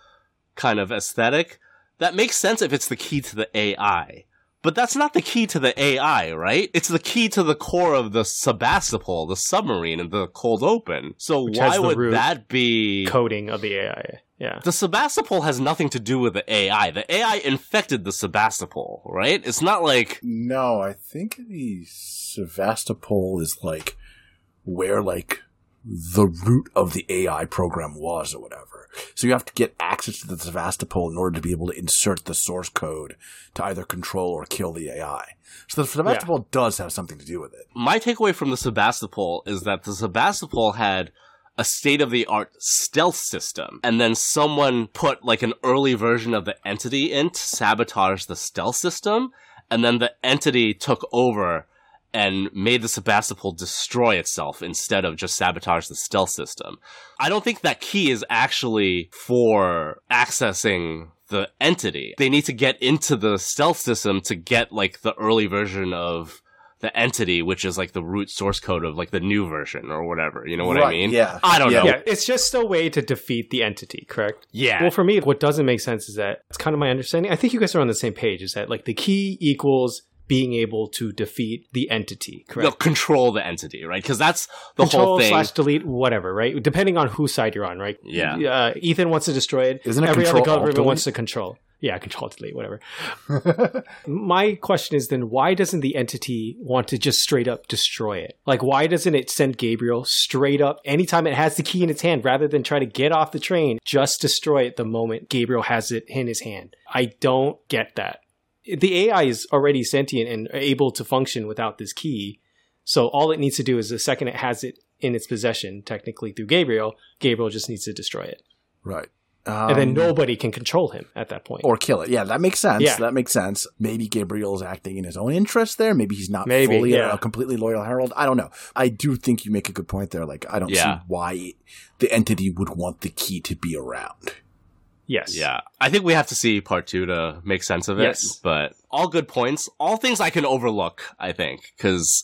kind of aesthetic. That makes sense if it's the key to the AI. But that's not the key to the AI, right? It's the key to the core of the Sebastopol, the submarine, and the cold open. So Which why would that be? Coding of the AI. Yeah. The Sebastopol has nothing to do with the AI. The AI infected the Sebastopol, right? It's not like No, I think the Sevastopol is like where like the root of the AI program was or whatever. So you have to get access to the Sevastopol in order to be able to insert the source code to either control or kill the AI. So the Sevastopol does have something to do with it. my takeaway from the Sebastopol is that the Sebastopol had a state of the art stealth system, and then someone put like an early version of the entity in to sabotage the stealth system, and then the entity took over and made the Sebastopol destroy itself instead of just sabotage the stealth system. I don't think that key is actually for accessing the entity. They need to get into the stealth system to get like the early version of the entity, which is like the root source code of like the new version or whatever. You know what I mean? yeah. I don't Yeah. know. Yeah, it's just a way to defeat the entity, correct? Yeah. Well, for me, what doesn't make sense is that it's kind of my understanding. I think you guys are on the same page. Is that like the key equals being able to defeat the entity, correct? No, correct? control the entity, right? Because that's the Control whole thing. slash delete, whatever, right? Depending on whose side you're on, right? Yeah. Uh, Ethan wants to destroy it. Isn't it Every control, other alt, government wants to control. Yeah, control delete, whatever. My question is then why doesn't the entity want to just straight up destroy it? Like why doesn't it send Gabriel straight up anytime it has the key in its hand rather than try to get off the train, just destroy it the moment Gabriel has it in his hand? I don't get that. The AI is already sentient and able to function without this key. So all it needs to do is the second it has it in its possession, technically through Gabriel, Gabriel just needs to destroy it. Right. and then Um, nobody can control him at that point. or kill it. Yeah, that makes sense. Yeah. That makes sense. Maybe Gabriel's acting in his own interest there. Maybe he's not Maybe, fully yeah. a completely loyal herald. I don't know. I do think you make a good point there. Like, I don't Yeah. see why the entity would want the key to be around. Yes. Yeah. I think we have to see part two to make sense of it. Yes. But all good points. All things I can overlook, I think. Because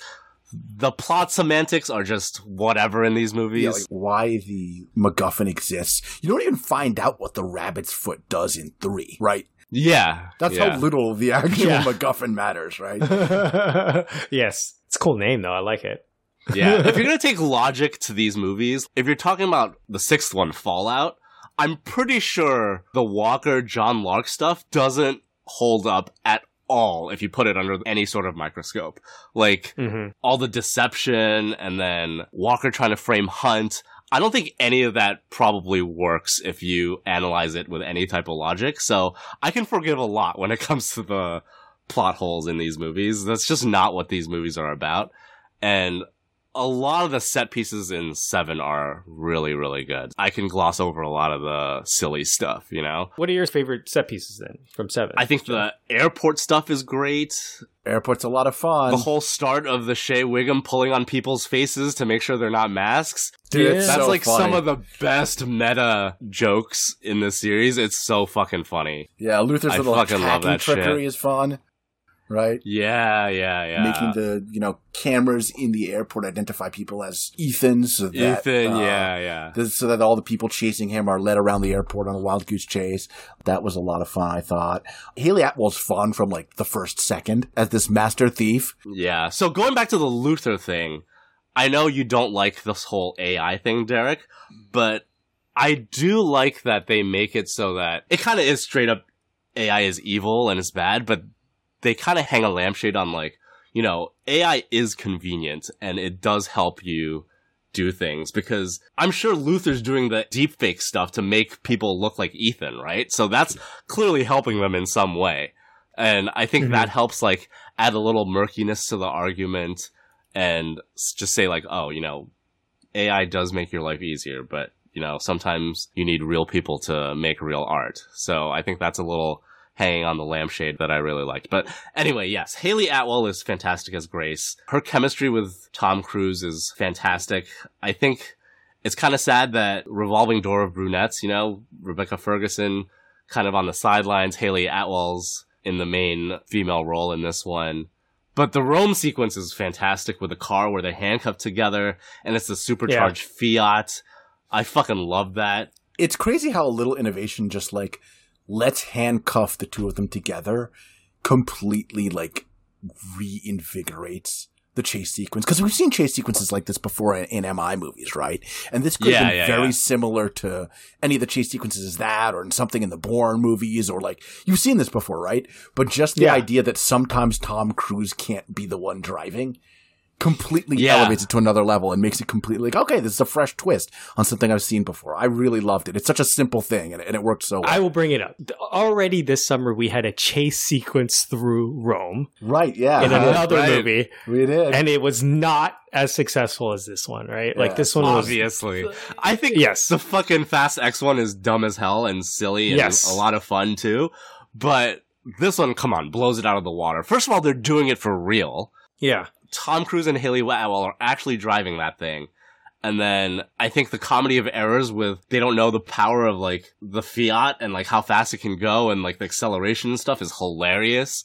the plot semantics are just whatever in these movies. Yeah, like why the MacGuffin exists. You don't even find out what the rabbit's foot does in three, right? yeah. That's yeah. how little the actual Yeah. MacGuffin matters, right? yes. It's a cool name though. I like it. yeah. If you're going to take logic to these movies, if you're talking about the sixth one, Fallout, I'm pretty sure the Walker John Lark stuff doesn't hold up at all if you put it under any sort of microscope. Like, hmm all the deception and then Walker trying to frame Hunt. I don't think any of that probably works if you analyze it with any type of logic. So I can forgive a lot when it comes to the plot holes in these movies. That's just not what these movies are about. And a lot of the set pieces in Seven are really, really good. I can gloss over a lot of the silly stuff, you know? What are your favorite set pieces then from Seven? I think the airport stuff is great. Airport's a lot of fun. The whole start of the Shea Whigham pulling on people's faces to make sure they're not masks. Dude, it's That's so like funny. some of the best meta jokes in this series. It's so fucking funny. Yeah, Luther's I little fucking love that trickery shit. is fun, right? Yeah, yeah, yeah. Making the you know cameras in the airport identify people as Ethan, so that Ethan, uh, yeah, yeah. so that all the people chasing him are led around the airport on a wild goose chase. That was a lot of fun, I thought. Hayley Atwell's fun from like the first second as this master thief. Yeah. So going back to the Luther thing, I know you don't like this whole AI thing, Derek, but I do like that they make it so that it kind of is straight up AI is evil and it's bad, but they kind of hang a lampshade on like, you know, AI is convenient and it does help you do things because I'm sure Luther's doing the deepfake stuff to make people look like Ethan, right? So that's clearly helping them in some way. And I think Mhm. that helps like add a little murkiness to the argument and just say like, oh, you know, AI does make your life easier, but you know, sometimes you need real people to make real art. So I think that's a little hanging on the lampshade that I really liked. But anyway, yes, Hayley Atwell is fantastic as Grace. Her chemistry with Tom Cruise is fantastic. I think it's kind of sad that revolving door of brunettes, you know, Rebecca Ferguson kind of on the sidelines, Hayley Atwell's in the main female role in this one. But the Rome sequence is fantastic with the car where they handcuff together and it's the supercharged Fiat. I fucking love that. It's crazy how a little innovation just like let's handcuff the two of them together completely like reinvigorates the chase sequence because we've seen chase sequences like this before in, in MI movies, right? And this could Yeah, have been yeah, very yeah. similar to any of the chase sequences as that, or in something in the Bourne movies, or like you've seen this before, right? But just the idea that sometimes Tom Cruise can't be the one driving completely Yeah. elevates it to another level and makes it completely like okay this is a fresh twist on something i've seen before i really loved it it's such a simple thing and, and it worked so well I will bring it up. Already this summer, we had a chase sequence through Rome right yeah in uh-huh. another right. movie, we did and it was not as successful as this one, right? Yeah, like this one was. Obviously. I think Yes. the fucking Fast X one is dumb as hell and silly and Yes. a lot of fun too. But this one, come on, blows it out of the water. First of all, they're doing it for real. Yeah. Tom Cruise and Hayley Atwell are actually driving that thing. And then I think the comedy of errors with they don't know the power of like the Fiat and like how fast it can go and like the acceleration and stuff is hilarious.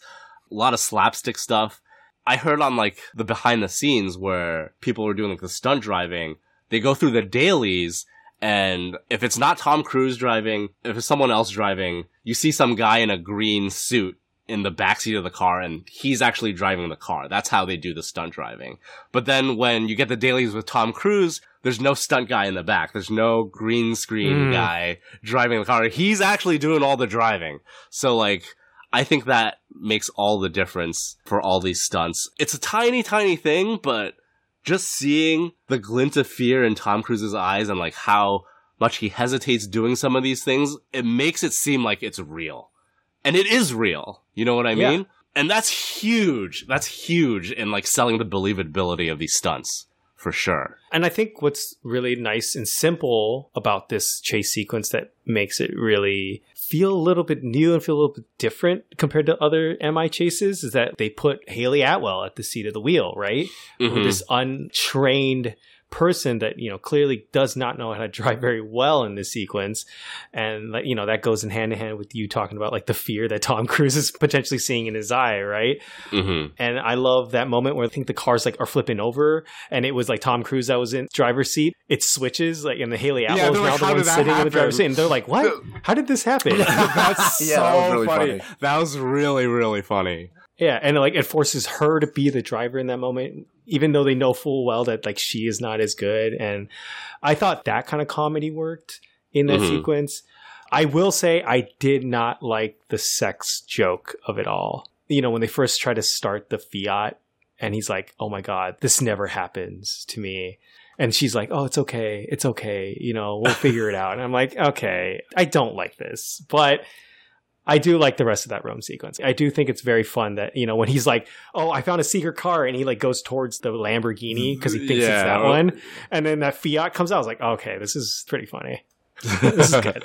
A lot of slapstick stuff. I heard on like the behind the scenes where people were doing like the stunt driving, they go through the dailies and if it's not Tom Cruise driving, if it's someone else driving, you see some guy in a green suit in the backseat of the car and he's actually driving the car. That's how they do the stunt driving. But then when you get the dailies with Tom Cruise, there's no stunt guy in the back. There's no green screen Mm. guy driving the car. He's actually doing all the driving. So like, I think that makes all the difference for all these stunts. It's a tiny, tiny thing, but just seeing the glint of fear in Tom Cruise's eyes and like how much he hesitates doing some of these things, it makes it seem like it's real. And it is real. You know what I mean? Yeah. And that's huge. That's huge in like selling the believability of these stunts for sure. And I think what's really nice and simple about this chase sequence that makes it really feel a little bit new and feel a little bit different compared to other MI chases is that they put Hayley Atwell at the seat of the wheel, right? Mhm. With this untrained person that you know clearly does not know how to drive very well in this sequence and you know that goes in hand in hand with you talking about like the fear that tom cruise is potentially seeing in his eye right Mhm. and I love that moment where I think the cars like are flipping over, and it was like Tom Cruise that was in driver's seat. It switches like, and the Hayley Yeah, Atwell is they're now like, the "How one did that sitting in the driver's seat, and they're like, "What? How did this happen?" That's Yeah, so that really funny. funny. That was really, really funny. yeah, and like it forces her to be the driver in that moment, even though they know full well that like she is not as good. And I thought that kind of comedy worked in that Mhm. sequence. I will say I did not like the sex joke of it all. You know, when they first try to start the Fiat and he's like, "Oh my god, this never happens to me." And she's like, "Oh, it's okay. It's okay. You know, we'll figure it out." And I'm like, "Okay, I don't like this." But I do like the rest of that Rome sequence. I do think it's very fun that, you know, when he's like, oh, I found a secret car and he like goes towards the Lamborghini because he thinks Yeah. it's that one. And then that Fiat comes out. I was like, okay, this is pretty funny. This is good.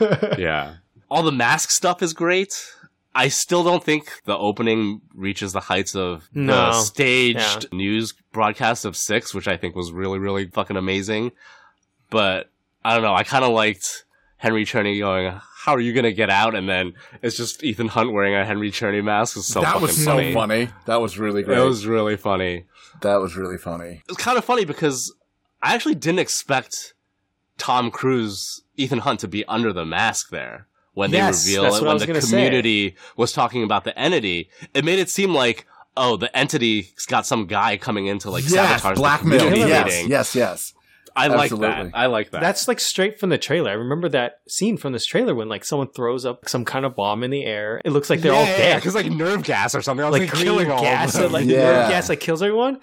yeah. All the mask stuff is great. I still don't think the opening reaches the heights of No. the staged news broadcast of Six, which I think was really, really fucking amazing. But I don't know. I kind of liked Henry Czerny going, "How are you gonna get out?" And then it's just Ethan Hunt wearing a Henry Czerny mask. It's so that was so funny. funny. That was really great. It was really funny. that was really funny. It's kind of funny because I actually didn't expect Tom Cruise, Ethan Hunt to be under the mask there when Yes, they reveal it. When the gonna say. community was talking about the entity, it made it seem like, oh, the entity's got some guy coming in to like yes, sabotage blackmail. the community Yes, meeting. yes, yes. I like absolutely. that. I like that. That's like straight from the trailer. I remember that scene from this trailer when like someone throws up some kind of bomb in the air. It looks like they're all dead. because like nerve gas or something. I was like like, green killing all gas, of them. that, like Yeah. nerve gas, like kills everyone.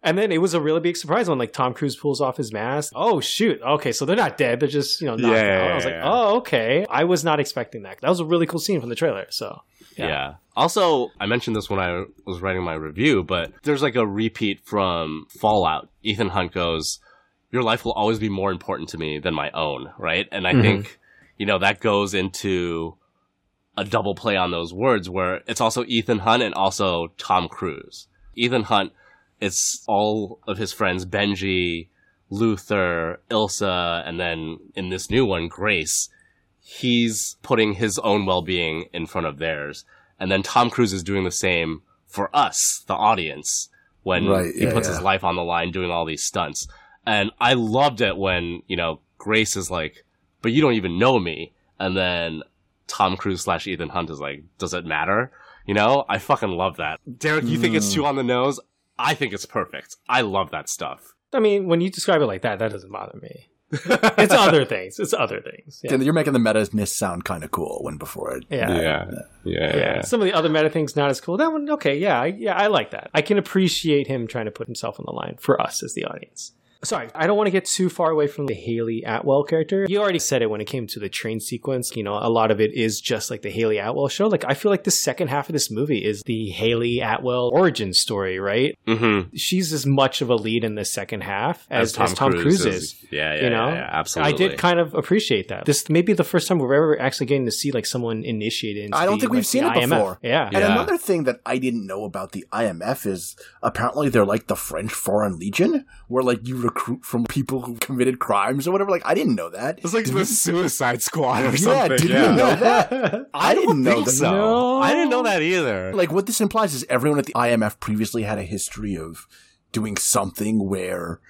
And then it was a really big surprise when like Tom Cruise pulls off his mask. Oh shoot! Okay, so they're not dead; they're just you know knocked Yeah, out. I was like, oh okay. I was not expecting that. That was a really cool scene from the trailer. So Yeah. Yeah. Also, I mentioned this when I was writing my review, but there's like a repeat from Fallout. Ethan Hunt goes, Your life will always be more important to me than my own, right? And I Mhm. think, you know, that goes into a double play on those words where it's also Ethan Hunt and also Tom Cruise. Ethan Hunt, it's all of his friends, Benji, Luther, Ilsa, and then in this new one, Grace he's putting his own well-being in front of theirs and then tom cruise is doing the same for us the audience when Right, he yeah, puts yeah. his life on the line doing all these stunts and i loved it when you know grace is like but you don't even know me and then tom cruise slash ethan hunt is like does it matter you know i fucking love that derek you think Hmm. it's too on the nose i think it's perfect i love that stuff I mean, when you describe it like that, that doesn't bother me. It's other things. It's other things. Yeah. You're making the meta miss sound kind of cool when before it. Yeah. yeah yeah, Yeah. Some of the other meta things not as cool. That one, okay, yeah, I, yeah, I like that. I can appreciate him trying to put himself on the line for us as the audience. Sorry, I don't want to get too far away from the Hayley Atwell character. You already said it when it came to the train sequence. You know, a lot of it is just like the Hayley Atwell show. Like, I feel like the second half of this movie is the Hayley Atwell origin story, right? mm-hmm. She's as much of a lead in the second half as, as Tom, Cruise, is. Yeah, yeah, you know, yeah, yeah, absolutely. I did kind of appreciate that. This may be the first time we're ever actually getting to see like someone initiated. Into I don't the, think we've like, seen the it IMF. before. Yeah. And Yeah. another thing that I didn't know about the IMF is apparently they're like the French Foreign Legion, where like you recruit from people who committed crimes or whatever. Like I didn't know that. It's like Did the you- Suicide Squad or Yeah, something. did you know that? I, didn't don't know think that. so. No. I didn't know that either. Like what this implies is everyone at the IMF previously had a history of doing something where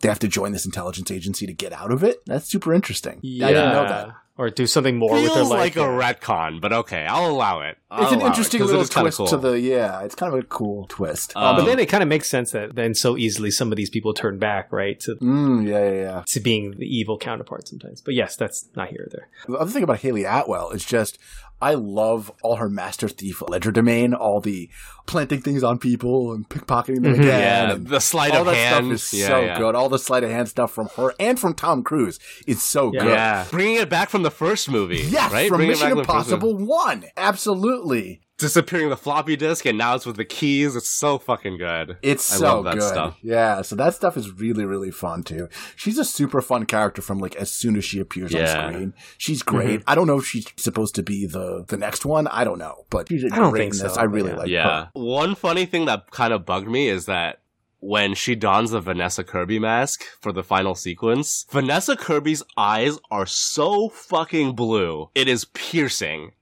they have to join this intelligence agency to get out of it. That's super interesting. I didn't know that. Or do something more with their Feels life. like a retcon, but okay, I'll allow it. I'll It's an allow it, it little twist cool. to the yeah. It's kind of a cool twist. Um, but then it kind of makes sense that then so easily some of these people turn back, right, to Mm, yeah, yeah, yeah. to being the evil counterpart sometimes. But yes, that's not here or there. The other thing about Hayley Atwell is just I love all her master thief legerdemain, all the planting things on people and pickpocketing them Mhm. again. yeah, and the sleight of that hand stuff is yeah, so yeah. good. All the sleight of hand stuff from her and from Tom Cruise is so Yeah. good. Yeah, bringing it back from the first movie. Yes, right? from Bringing it Mission back from the first movie. Impossible One, absolutely. Disappearing the floppy disk, and now it's with the keys. It's so fucking good. It's I so love that good. stuff. Yeah, so that stuff is really, really fun too. She's a super fun character from like as soon as she appears Yeah. on screen. She's great. Mm-hmm. I don't know if she's supposed to be the the next one. I don't know, but she's I don't think this. so, I really but like yeah. her. One funny thing that kind of bugged me is that when she dons the Vanessa Kirby mask for the final sequence, Vanessa Kirby's eyes are so fucking blue. It is piercing.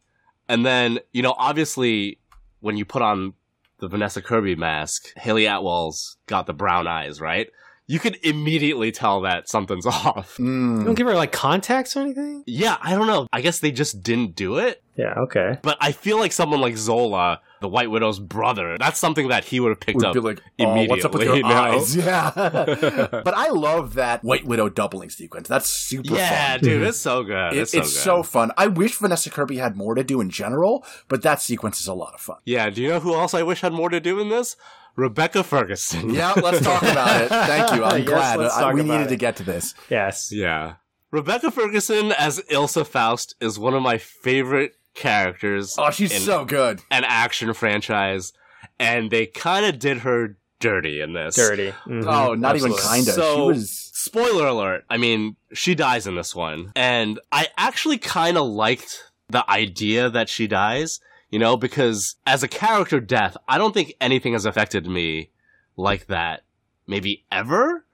And then, you know, obviously when you put on the Vanessa Kirby mask, Hayley Atwell's got the brown eyes, right? You could immediately tell that something's off. You Mm. don't give her like contacts or anything? Yeah, I don't know. I guess they just didn't do it. Yeah, okay. But I feel like someone like Zola, the White Widow's brother, that's something that he would have picked Would up be like, oh, what's up with your immediately, eyes? Yeah. but I love that White Widow doubling sequence. That's super Yeah, fun. dude, it's so good. It- it's it's, so, good. so fun. I wish Vanessa Kirby had more to do in general, but that sequence is a lot of fun. Yeah, do you know who else I wish had more to do in this? Rebecca Ferguson. Yeah, let's talk about it. Thank you. I'm Yes, glad. let's I- we about needed it. to get to this. Yes. Yeah. Rebecca Ferguson as Ilsa Faust is one of my favorite characters. Oh, she's in so good. an action franchise, and they kind of did her dirty in this. Dirty. Mhm. Oh, not even kinda. she So- was. Spoiler alert. I mean, she dies in this one. And I actually kind of liked the idea that she dies, you know, because as a character death, I don't think anything has affected me like that maybe ever.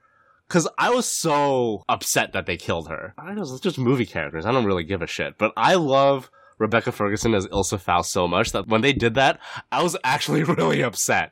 Cause I was so upset that they killed her. I don't know, it's just movie characters. I don't really give a shit. But I love Rebecca Ferguson as Ilsa Faust so much that when they did that, I was actually really upset.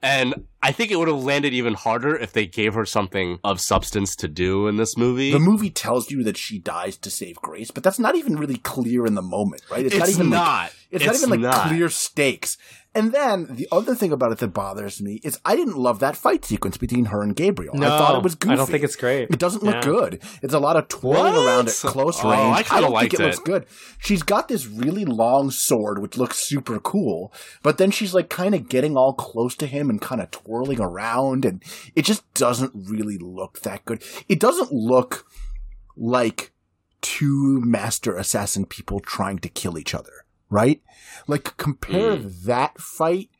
And I think it would have landed even harder if they gave her something of substance to do in this movie. The movie tells you that she dies to save Grace, but that's not even really clear in the moment, right? it's not even like not. It's, not even like clear stakes. And then the other thing about it that bothers me is I didn't love that fight sequence between her and Gabriel. No, I thought it was goofy. I don't think it's great. It doesn't look Yeah. good. It's a lot of twirling What? around at close Oh, range. I kinda don't think liked it, looks good. She's got this really long sword, which looks super cool, but then she's like kind of getting all close to him and kind of twirling around, and it just doesn't really look that good. It doesn't look like two master assassin people trying to kill each other, right? Like compare that fight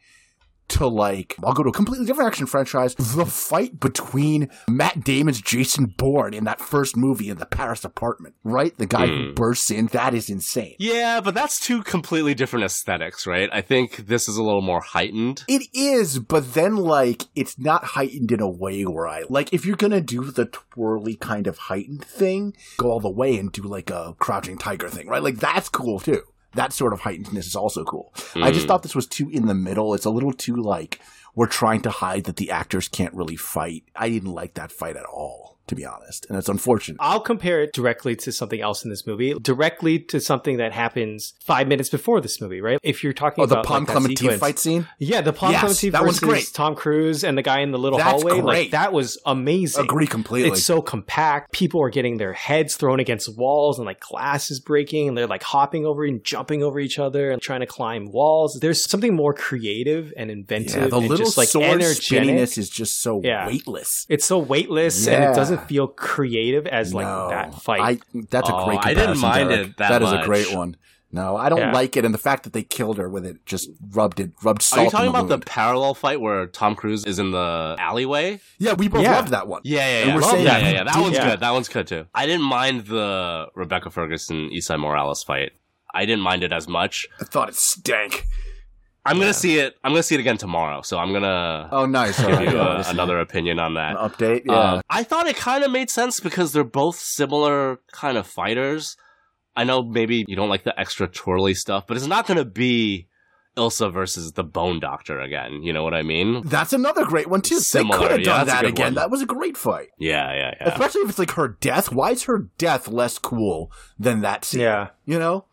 to like I'll go to a completely different action franchise. The fight between Matt Damon's Jason Bourne in that first movie in the Paris apartment, right? The guy who Hmm. bursts in, that is insane. Yeah, but that's two completely different aesthetics, right? I think this is a little more heightened. It is, but then like it's not heightened in a way where I like if you're gonna do the twirly kind of heightened thing, go all the way and do like a crouching tiger thing, right? Like that's cool too. That sort of heightenedness is also cool. I just Mm. thought this was too in the middle. It's a little too like we're trying to hide that the actors can't really fight. I didn't like that fight at all, to be honest, and it's unfortunate. I'll compare it directly to something else in this movie, directly to something that happens five minutes before this movie, right? If you're talking Oh, the Pom like, Klementieff sequence- fight scene. Yeah, the Pom Yes, Klementieff that versus great. Tom Cruise and the guy in the little That's hallway. Like that was amazing. Agree completely. It's so compact. People are getting their heads thrown against walls and like glass is breaking and they're like hopping over and jumping over each other and trying to climb walls. There's something more creative and inventive yeah, the and little just like sword energetic. spinniness is just so Yeah. weightless. It's so weightless and Yeah. it doesn't feel creative as like No, that fight. I, that's a Oh, great I comparison. didn't mind Derek. it that That is a great one. No, I don't Yeah. like it, and the fact that they killed her with it just rubbed it, rubbed salt. Are you talking in the about the parallel fight where Tom Cruise is in the alleyway? Yeah, we both Yeah. loved that one. Yeah, yeah, And yeah. we're saying that. yeah, yeah. That one's yeah. good. That one's good too. I didn't mind the Rebecca Ferguson Esai Morales fight. I didn't mind it as much. I thought it stank. I'm Yeah. gonna see it. I'm gonna see it again tomorrow. So I'm gonna Oh, nice. give Alright, you yeah, uh, another opinion on An that. update. Yeah, Uh, I thought it kind of made sense because they're both similar kind of fighters. I know maybe you don't like the extra twirly stuff, but it's not going to be Ilsa versus the Bone Doctor again. You know what I mean? that's another great one too. Similar, They could have done that's a that again. one. That was a great fight, Yeah, yeah, yeah. especially if it's like her death. Why is her death less cool than that scene? yeah. you know.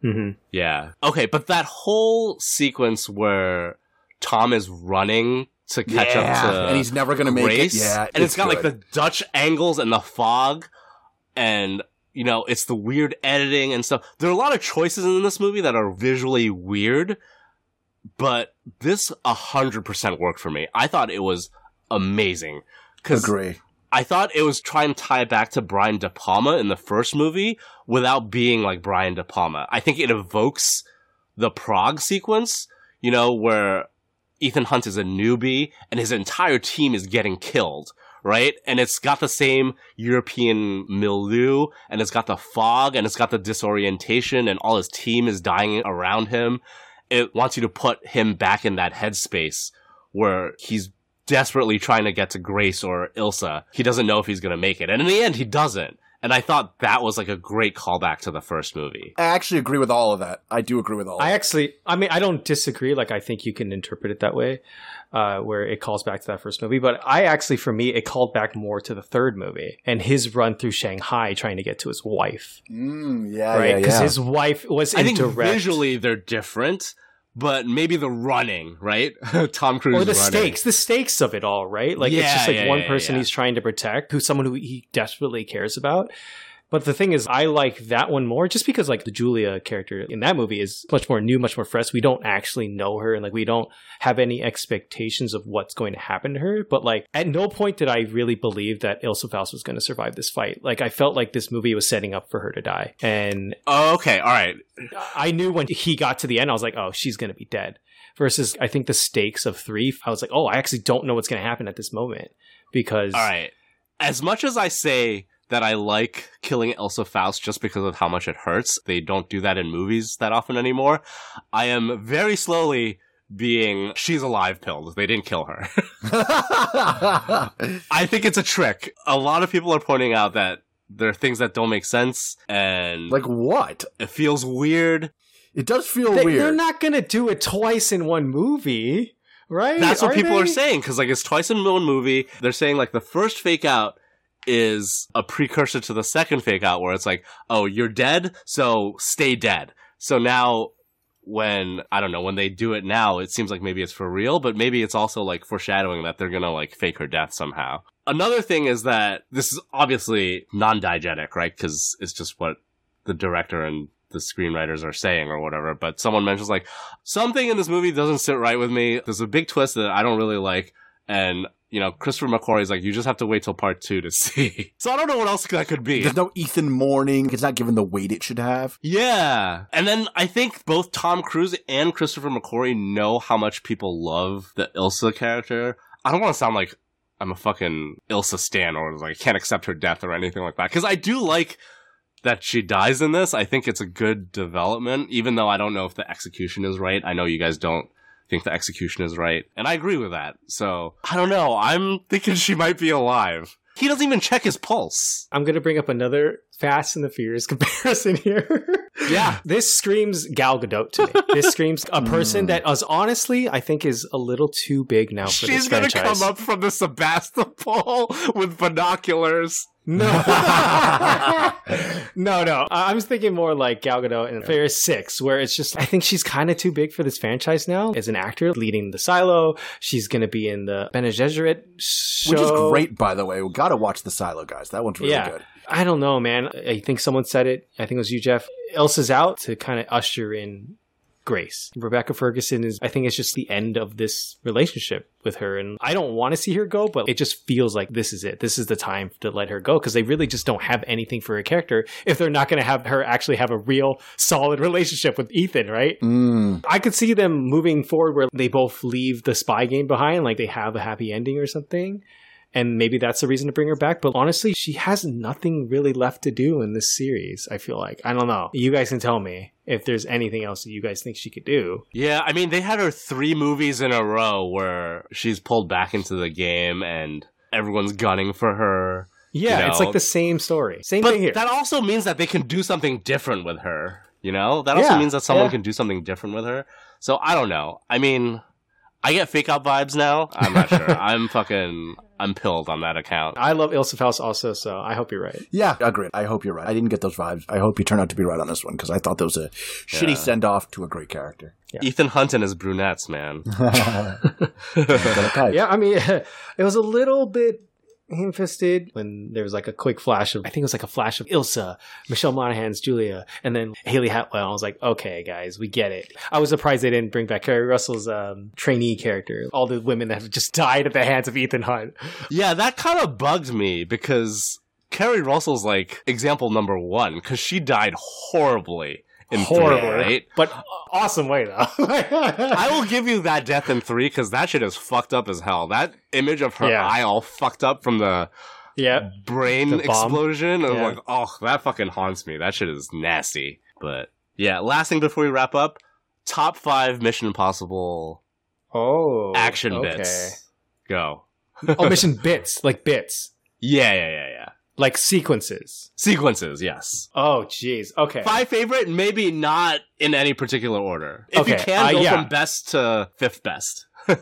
Hmm Yeah. Okay, but that whole sequence where Tom is running to catch yeah, up to and he's never gonna make it. Yeah, and it's got like the Dutch angles and the fog, and you know it's the weird editing and stuff. There are a lot of choices in this movie that are visually weird, but this a hundred percent worked for me. I thought it was amazing agree. I thought it was trying to tie it back to Brian De Palma in the first movie without being like Brian De Palma. I think it evokes the Prague sequence, you know, where Ethan Hunt is a newbie and his entire team is getting killed, right? And it's got the same European milieu and it's got the fog and it's got the disorientation and all his team is dying around him. It wants you to put him back in that headspace where he's desperately trying to get to Grace or Ilsa. He doesn't know if he's going to make it. And in the end, he doesn't. And I thought that was like a great callback to the first movie. I actually agree with all of that. I do agree with all. I of actually, I mean, I don't disagree. Like, I think you can interpret it that way, uh, where it calls back to that first movie. But I actually, for me, it called back more to the third movie and his run through Shanghai trying to get to his wife, it. Mm, yeah, right? yeah, Because yeah. his wife was I in think direct. visually they're different, but maybe the running, right? Tom Cruise or the running. stakes, the stakes of it all, right? Like it's just like yeah, one yeah, person yeah. he's trying to protect, who's someone who he desperately cares about, But the thing is, I like that one more just because, like, the Julia character in that movie is much more new, much more fresh. We don't actually know her, and like, we don't have any expectations of what's going to happen to her. But like, at no point did I really believe that Ilsa Faust was going to survive this fight. Like, I felt like this movie was setting up for her to die, and Oh, okay, all right. I knew when he got to the end, I was like, oh, she's going to be dead. Versus, I think the stakes of three, I was like, oh, I actually don't know what's going to happen at this moment because All right. As much as I say that I like killing Ilsa Faust just because of how much it hurts, they don't do that in movies that often anymore. I am very slowly being she's alive pilled. They didn't kill her. I think it's a trick. A lot of people are pointing out that there are things that don't make sense and like what? it feels weird. It does feel weird. They're not going to do it twice in one movie, right? That's what Are people they? are saying because like it's twice in one movie. They're saying like the first fake out is a precursor to the second fake out where it's like, oh, you're dead, so stay dead. So now when I don't know when they do it now, it seems like maybe it's for real, but maybe it's also like foreshadowing that they're gonna like fake her death somehow. Another thing is that this is obviously non-diegetic, right? Because it's just what the director and the screenwriters are saying or whatever. But someone mentions like something in this movie doesn't sit right with me. There's a big twist that I don't really like, and you know, Christopher McQuarrie is like, you just have to wait till part two to see. so I don't know what else that could be. There's no Ethan mourning. It's not given the weight it should have. Yeah. And then I think both Tom Cruise and Christopher McQuarrie know how much people love the Ilsa character. I don't want to sound like I'm a fucking Ilsa stan or like I can't accept her death or anything like that. Cause I do like that she dies in this. I think it's a good development, even though I don't know if the execution is right. I know you guys don't think the execution is right. And I agree with that. So I don't know. I'm thinking she might be alive. He doesn't even check his pulse. I'm going to bring up another Fast and the Furious comparison here. Yeah. this screams Gal Gadot to me. This screams a person that is honestly, I think, is a little too big now for She's this franchise. She's gonna come up from the Sebastopol with binoculars. No, no, no. I was thinking more like Gal Gadot in Furious Six, where it's just I think she's kind of too big for this franchise now. As an actor leading the Silo, she's going to be in the Bene Gesserit show, Which is great, by the way. We got to watch the Silo guys. That one's really Yeah. good. I don't know, man. I think someone said it. I think it was you, Jeff. Ilsa's out to kind of usher in Grace. Rebecca Ferguson is, I think it's just the end of this relationship with her. And I don't want to see her go, but it just feels like this is it. This is the time to let her go because they really just don't have anything for her character if they're not going to have her actually have a real solid relationship with Ethan, right? Mm. I could see them moving forward where they both leave the spy game behind, like they have a happy ending or something. And maybe that's the reason to bring her back. But honestly, she has nothing really left to do in this series, I feel like. I don't know. You guys can tell me if there's anything else that you guys think she could do. Yeah, I mean, they had her three movies in a row where she's pulled back into the game and everyone's gunning for her. Yeah, You it's like the same story. Same But thing here. that also means that they can do something different with her. You know? That also Yeah, means that someone yeah. can do something different with her. So I don't know. I mean, I get fake out vibes now. I'm not sure. I'm fucking, I'm pilled on that account. I love Ilsa Faust also, so I hope you're right. Yeah, agreed. I hope you're right. I didn't get those vibes. I hope you turn out to be right on this one because I thought that was a shitty send off to a great character. Yeah. Ethan Hunt and his brunettes, man. Yeah, I mean, it was a little bit ham fisted when there was like a quick flash of, I think it was like a flash of Ilsa, Michelle Monaghan's Julia, and then Hayley Atwell. I was like, okay, guys, we get it. I was surprised they didn't bring back Keri Russell's um, trainee character, all the women that have just died at the hands of Ethan Hunt. Yeah, that kind of bugged me because Keri Russell's like example number one because she died horribly in Horrible, three, right? But awesome way, though. I will give you that death in three because that shit is fucked up as hell. That image of her Yeah. eye all fucked up from the yeah. brain The explosion. I'm Yeah. like, oh, that fucking haunts me. That shit is nasty. But yeah, last thing before we wrap up, top five Mission Impossible Oh. action okay. bits. Go. oh, mission bits, like bits, Yeah, yeah, yeah, yeah. Like sequences. Sequences, yes. Oh, jeez. Okay. Five favorite, maybe not in any particular order. If you Okay, can, uh, go yeah. from best to fifth best.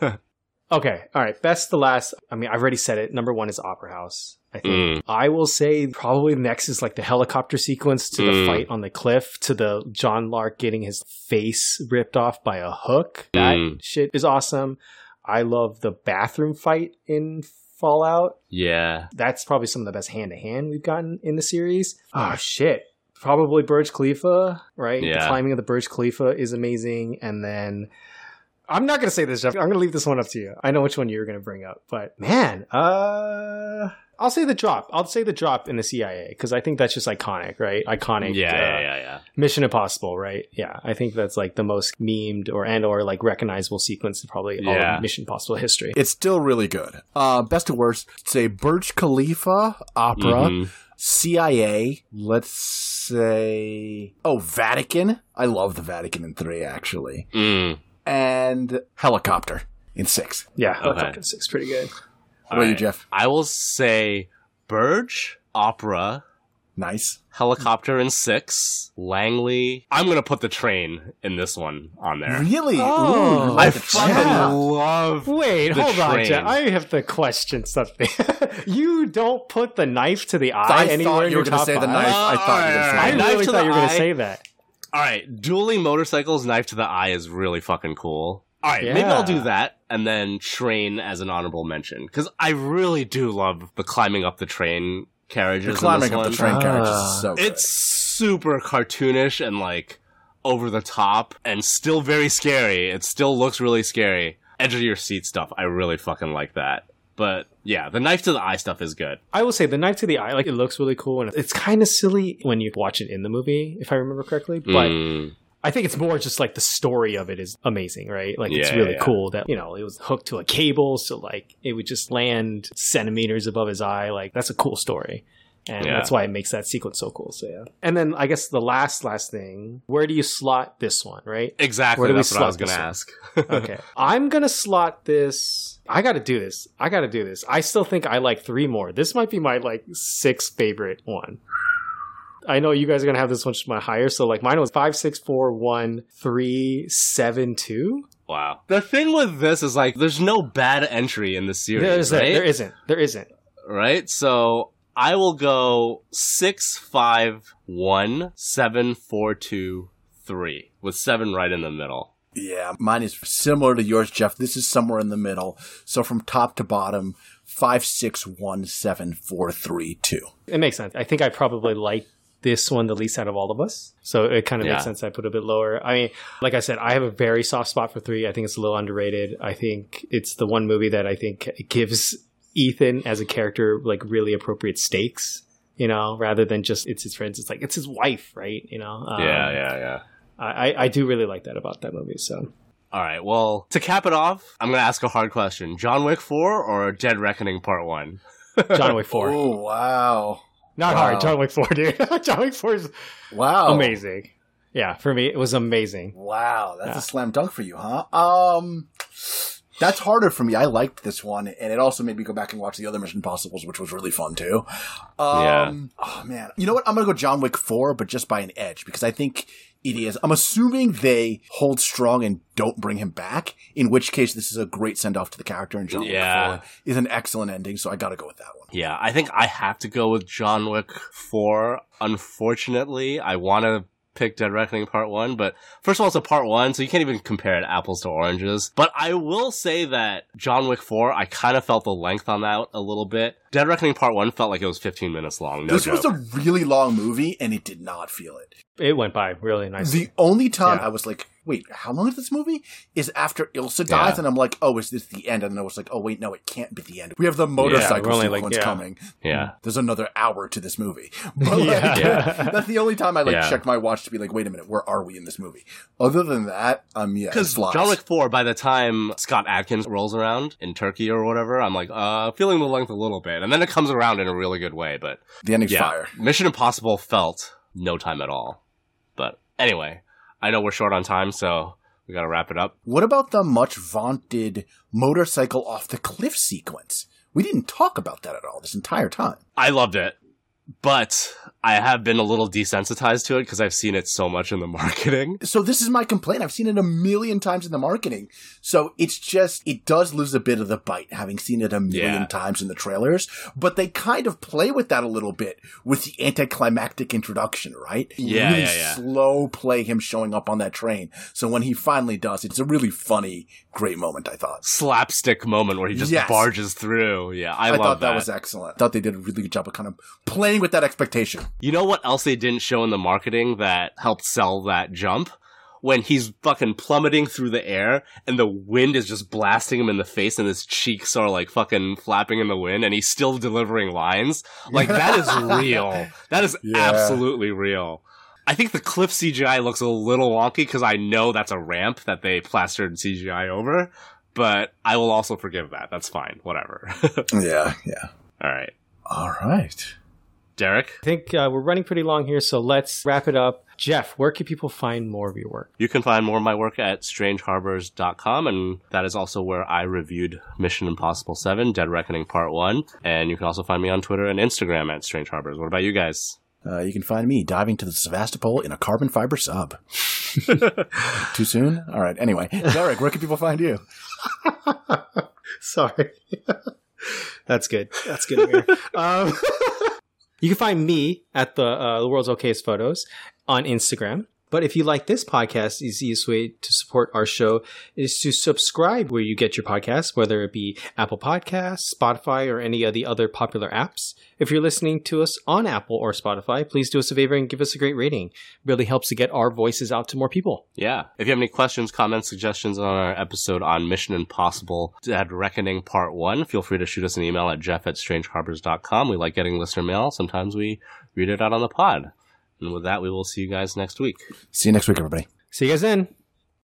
Okay. All right. Best to last. I mean, I've already said it. Number one is Opera House. I think. Mm. I will say probably next is like the helicopter sequence to the Mm. fight on the cliff to the John Lark getting his face ripped off by a hook. That Mm. shit is awesome. I love the bathroom fight in Fallout. Yeah. That's probably some of the best hand to hand we've gotten in the series. Oh shit. Probably Burj Khalifa, right? The climbing of the Burj Khalifa is amazing. And then I'm not gonna say this, Jeff. I'm gonna leave this one up to you. I know which one you're gonna bring up, but man, uh I'll say the drop. I'll say the drop in the CIA because I think that's just iconic, right? Iconic. Yeah, uh, yeah, yeah, yeah. Mission Impossible, right? Yeah, I think that's like the most memed or and or like recognizable sequence in probably all of Mission Impossible history. It's still really good. Uh, best to worst, say Burj Khalifa, opera, Mhm. CIA, let's say, oh, Vatican. I love the Vatican in three, actually. Mm. And helicopter in six. Yeah, Okay. Helicopter Six, pretty good. What about you, Jeff? I will say Burj, Opera, Nice. Helicopter in six, Langley. I'm gonna put the train in this one on there. Really? Oh, Ooh, I like the fucking chat. love. Wait, The hold on. Jeff. I have to question something. you don't put the knife to the eye I anywhere you were your going to top say the knife. I thought you were going to oh, say I that. knife really thought you were going to say that. All right, dueling motorcycles, knife to the eye is really fucking cool. All right, maybe I'll do that and then train as an honorable mention because I really do love the climbing up the train carriages. The climbing this up the one. train carriages Ah. is so good. It's super cartoonish and like over the top and still very scary. It still looks really scary. Edge of your seat stuff, I really fucking like that. But yeah, the knife to the eye stuff is good. I will say the knife to the eye, like it looks really cool, and it's kind of silly when you watch it in the movie, if I remember correctly. But Mm, I think it's more just like the story of it is amazing, right? Like it's really yeah. cool that you know it was hooked to a cable, so like it would just land centimeters above his eye. Like that's a cool story, and Yeah. that's why it makes that sequence so cool. So yeah. And then I guess the last last thing, where do you slot this one, right? exactly. Where do we That's what I was slot gonna ask. okay. I'm gonna slot this. I gotta do this. I gotta do this. I still think I like three more. This might be my like sixth favorite one. I know you guys are gonna have this one much higher. So like mine was five, six, four, one, three, seven, two. Wow. The thing with this is like, there's no bad entry in the series, There's right? there isn't. There isn't. right? So I will go six, five, one, seven, four, two, three, with seven right in the middle. Yeah, mine is similar to yours, Jeff. This is somewhere in the middle. So from top to bottom, five, six, one, seven, four, three, two. It makes sense. I think I probably like this one the least out of all of us. So it kind of Yeah. makes sense I put it a bit lower. I mean, like I said, I have a very soft spot for three. I think it's a little underrated. I think it's the one movie that I think gives Ethan as a character like really appropriate stakes. You know, rather than just it's his friends. It's like it's his wife, right? You know. Um, yeah, yeah, yeah. I, I- I do really like that about that movie. So All right. Well, to cap it off, I'm gonna ask a hard question: John Wick Four or Dead Reckoning Part One? John Wick Four. Oh wow. not wow. hard. John Wick Four, dude. John Wick Four is Wow. amazing. Yeah, for me, it was amazing. Wow, that's Yeah. a slam dunk for you, huh? Um, that's harder for me. I liked this one, and it also made me go back and watch the other Mission Possibles, which was really fun too. Um, Oh man, you know what? I'm gonna go John Wick four, but just by an edge because I think it is. I'm assuming they hold strong and don't bring him back. In which case, this is a great send off to the character, and John Yeah. Wick four is an excellent ending. So I got to go with that one. Yeah, I think I have to go with John Wick 4. Unfortunately, I want to pick Dead Reckoning Part 1, but first of all, it's a Part 1, so you can't even compare it apples to oranges. But I will say that John Wick 4, I kind of felt the length on that a little bit. Dead Reckoning Part 1 felt like it was 15 minutes long. No this joke. was a really long movie, and it did not feel it. It went by really nicely. The only time Yeah. I was like, wait, how long is this movie? Is after Ilsa dies, Yeah. and I'm like, oh, is this the end? And then I was like, oh, wait, no, it can't be the end. We have the motorcycle we're only, like, sequence yeah. coming. Yeah. There's another hour to this movie. But like, Yeah. that's the only time I like Yeah. checked my watch to be like, wait a minute, where are we in this movie? Other than that, um, yeah, Because. John Wick 4, by the time Scott Adkins rolls around in Turkey or whatever, I'm like, uh, feeling the length a little bit. And then it comes around in a really good way, but the ending's yeah. fire. Mission Impossible felt no time at all. But anyway, I know we're short on time, so we gotta wrap it up. What about the much vaunted motorcycle off the cliff sequence? We didn't talk about that at all this entire time. I loved it, but I have been a little desensitized to it because I've seen it so much in the marketing. So this is my complaint. I've seen it a million times in the marketing. So it's just, it does lose a bit of the bite having seen it a million Yeah. times in the trailers, but they kind of play with that a little bit with the anticlimactic introduction, right? Yeah, really yeah, yeah. slow play him showing up on that train. So when he finally does, it's a really funny, great moment, I thought. Slapstick moment where he just Yes. barges through. Yeah, I, I, thought that. that. was excellent. I thought they did a really good job of kind of playing with that expectation. You know what else they didn't show in the marketing that helped sell that jump? When he's fucking plummeting through the air and the wind is just blasting him in the face and his cheeks are like fucking flapping in the wind and he's still delivering lines. Like that is real. That is Yeah. absolutely real. I think the cliff CGI looks a little wonky because I know that's a ramp that they plastered CGI over, but I will also forgive that. That's fine. Whatever. Yeah, yeah. All right. All right. Derek? I think uh, we're running pretty long here, so let's wrap it up. Jeff, where can people find more of your work? You can find more of my work at strangeharbors.com, and that is also where I reviewed Mission Impossible 7, Dead Reckoning Part 1. And you can also find me on Twitter and Instagram at Strange Harbors. What about you guys? Uh, you can find me diving to the Sevastopol in a carbon fiber sub. Too soon? All right. Anyway, Derek, where can people find you? Sorry. That's good. That's good. um, you can find me at the uh, the world's okayest photos on Instagram. But if you like this podcast, the easiest way to support our show is to subscribe where you get your podcasts, whether it be Apple Podcasts, Spotify, or any of the other popular apps. If you're listening to us on Apple or Spotify, please do us a favor and give us a great rating. It really helps to get our voices out to more people. Yeah. If you have any questions, comments, suggestions on our episode on Mission Impossible Dead Reckoning Part 1, feel free to shoot us an email at jeff at strangeharbors.com. We like getting listener mail. Sometimes we read it out on the pod. And with that, we will see you guys next week. See you next week, everybody. See you guys then.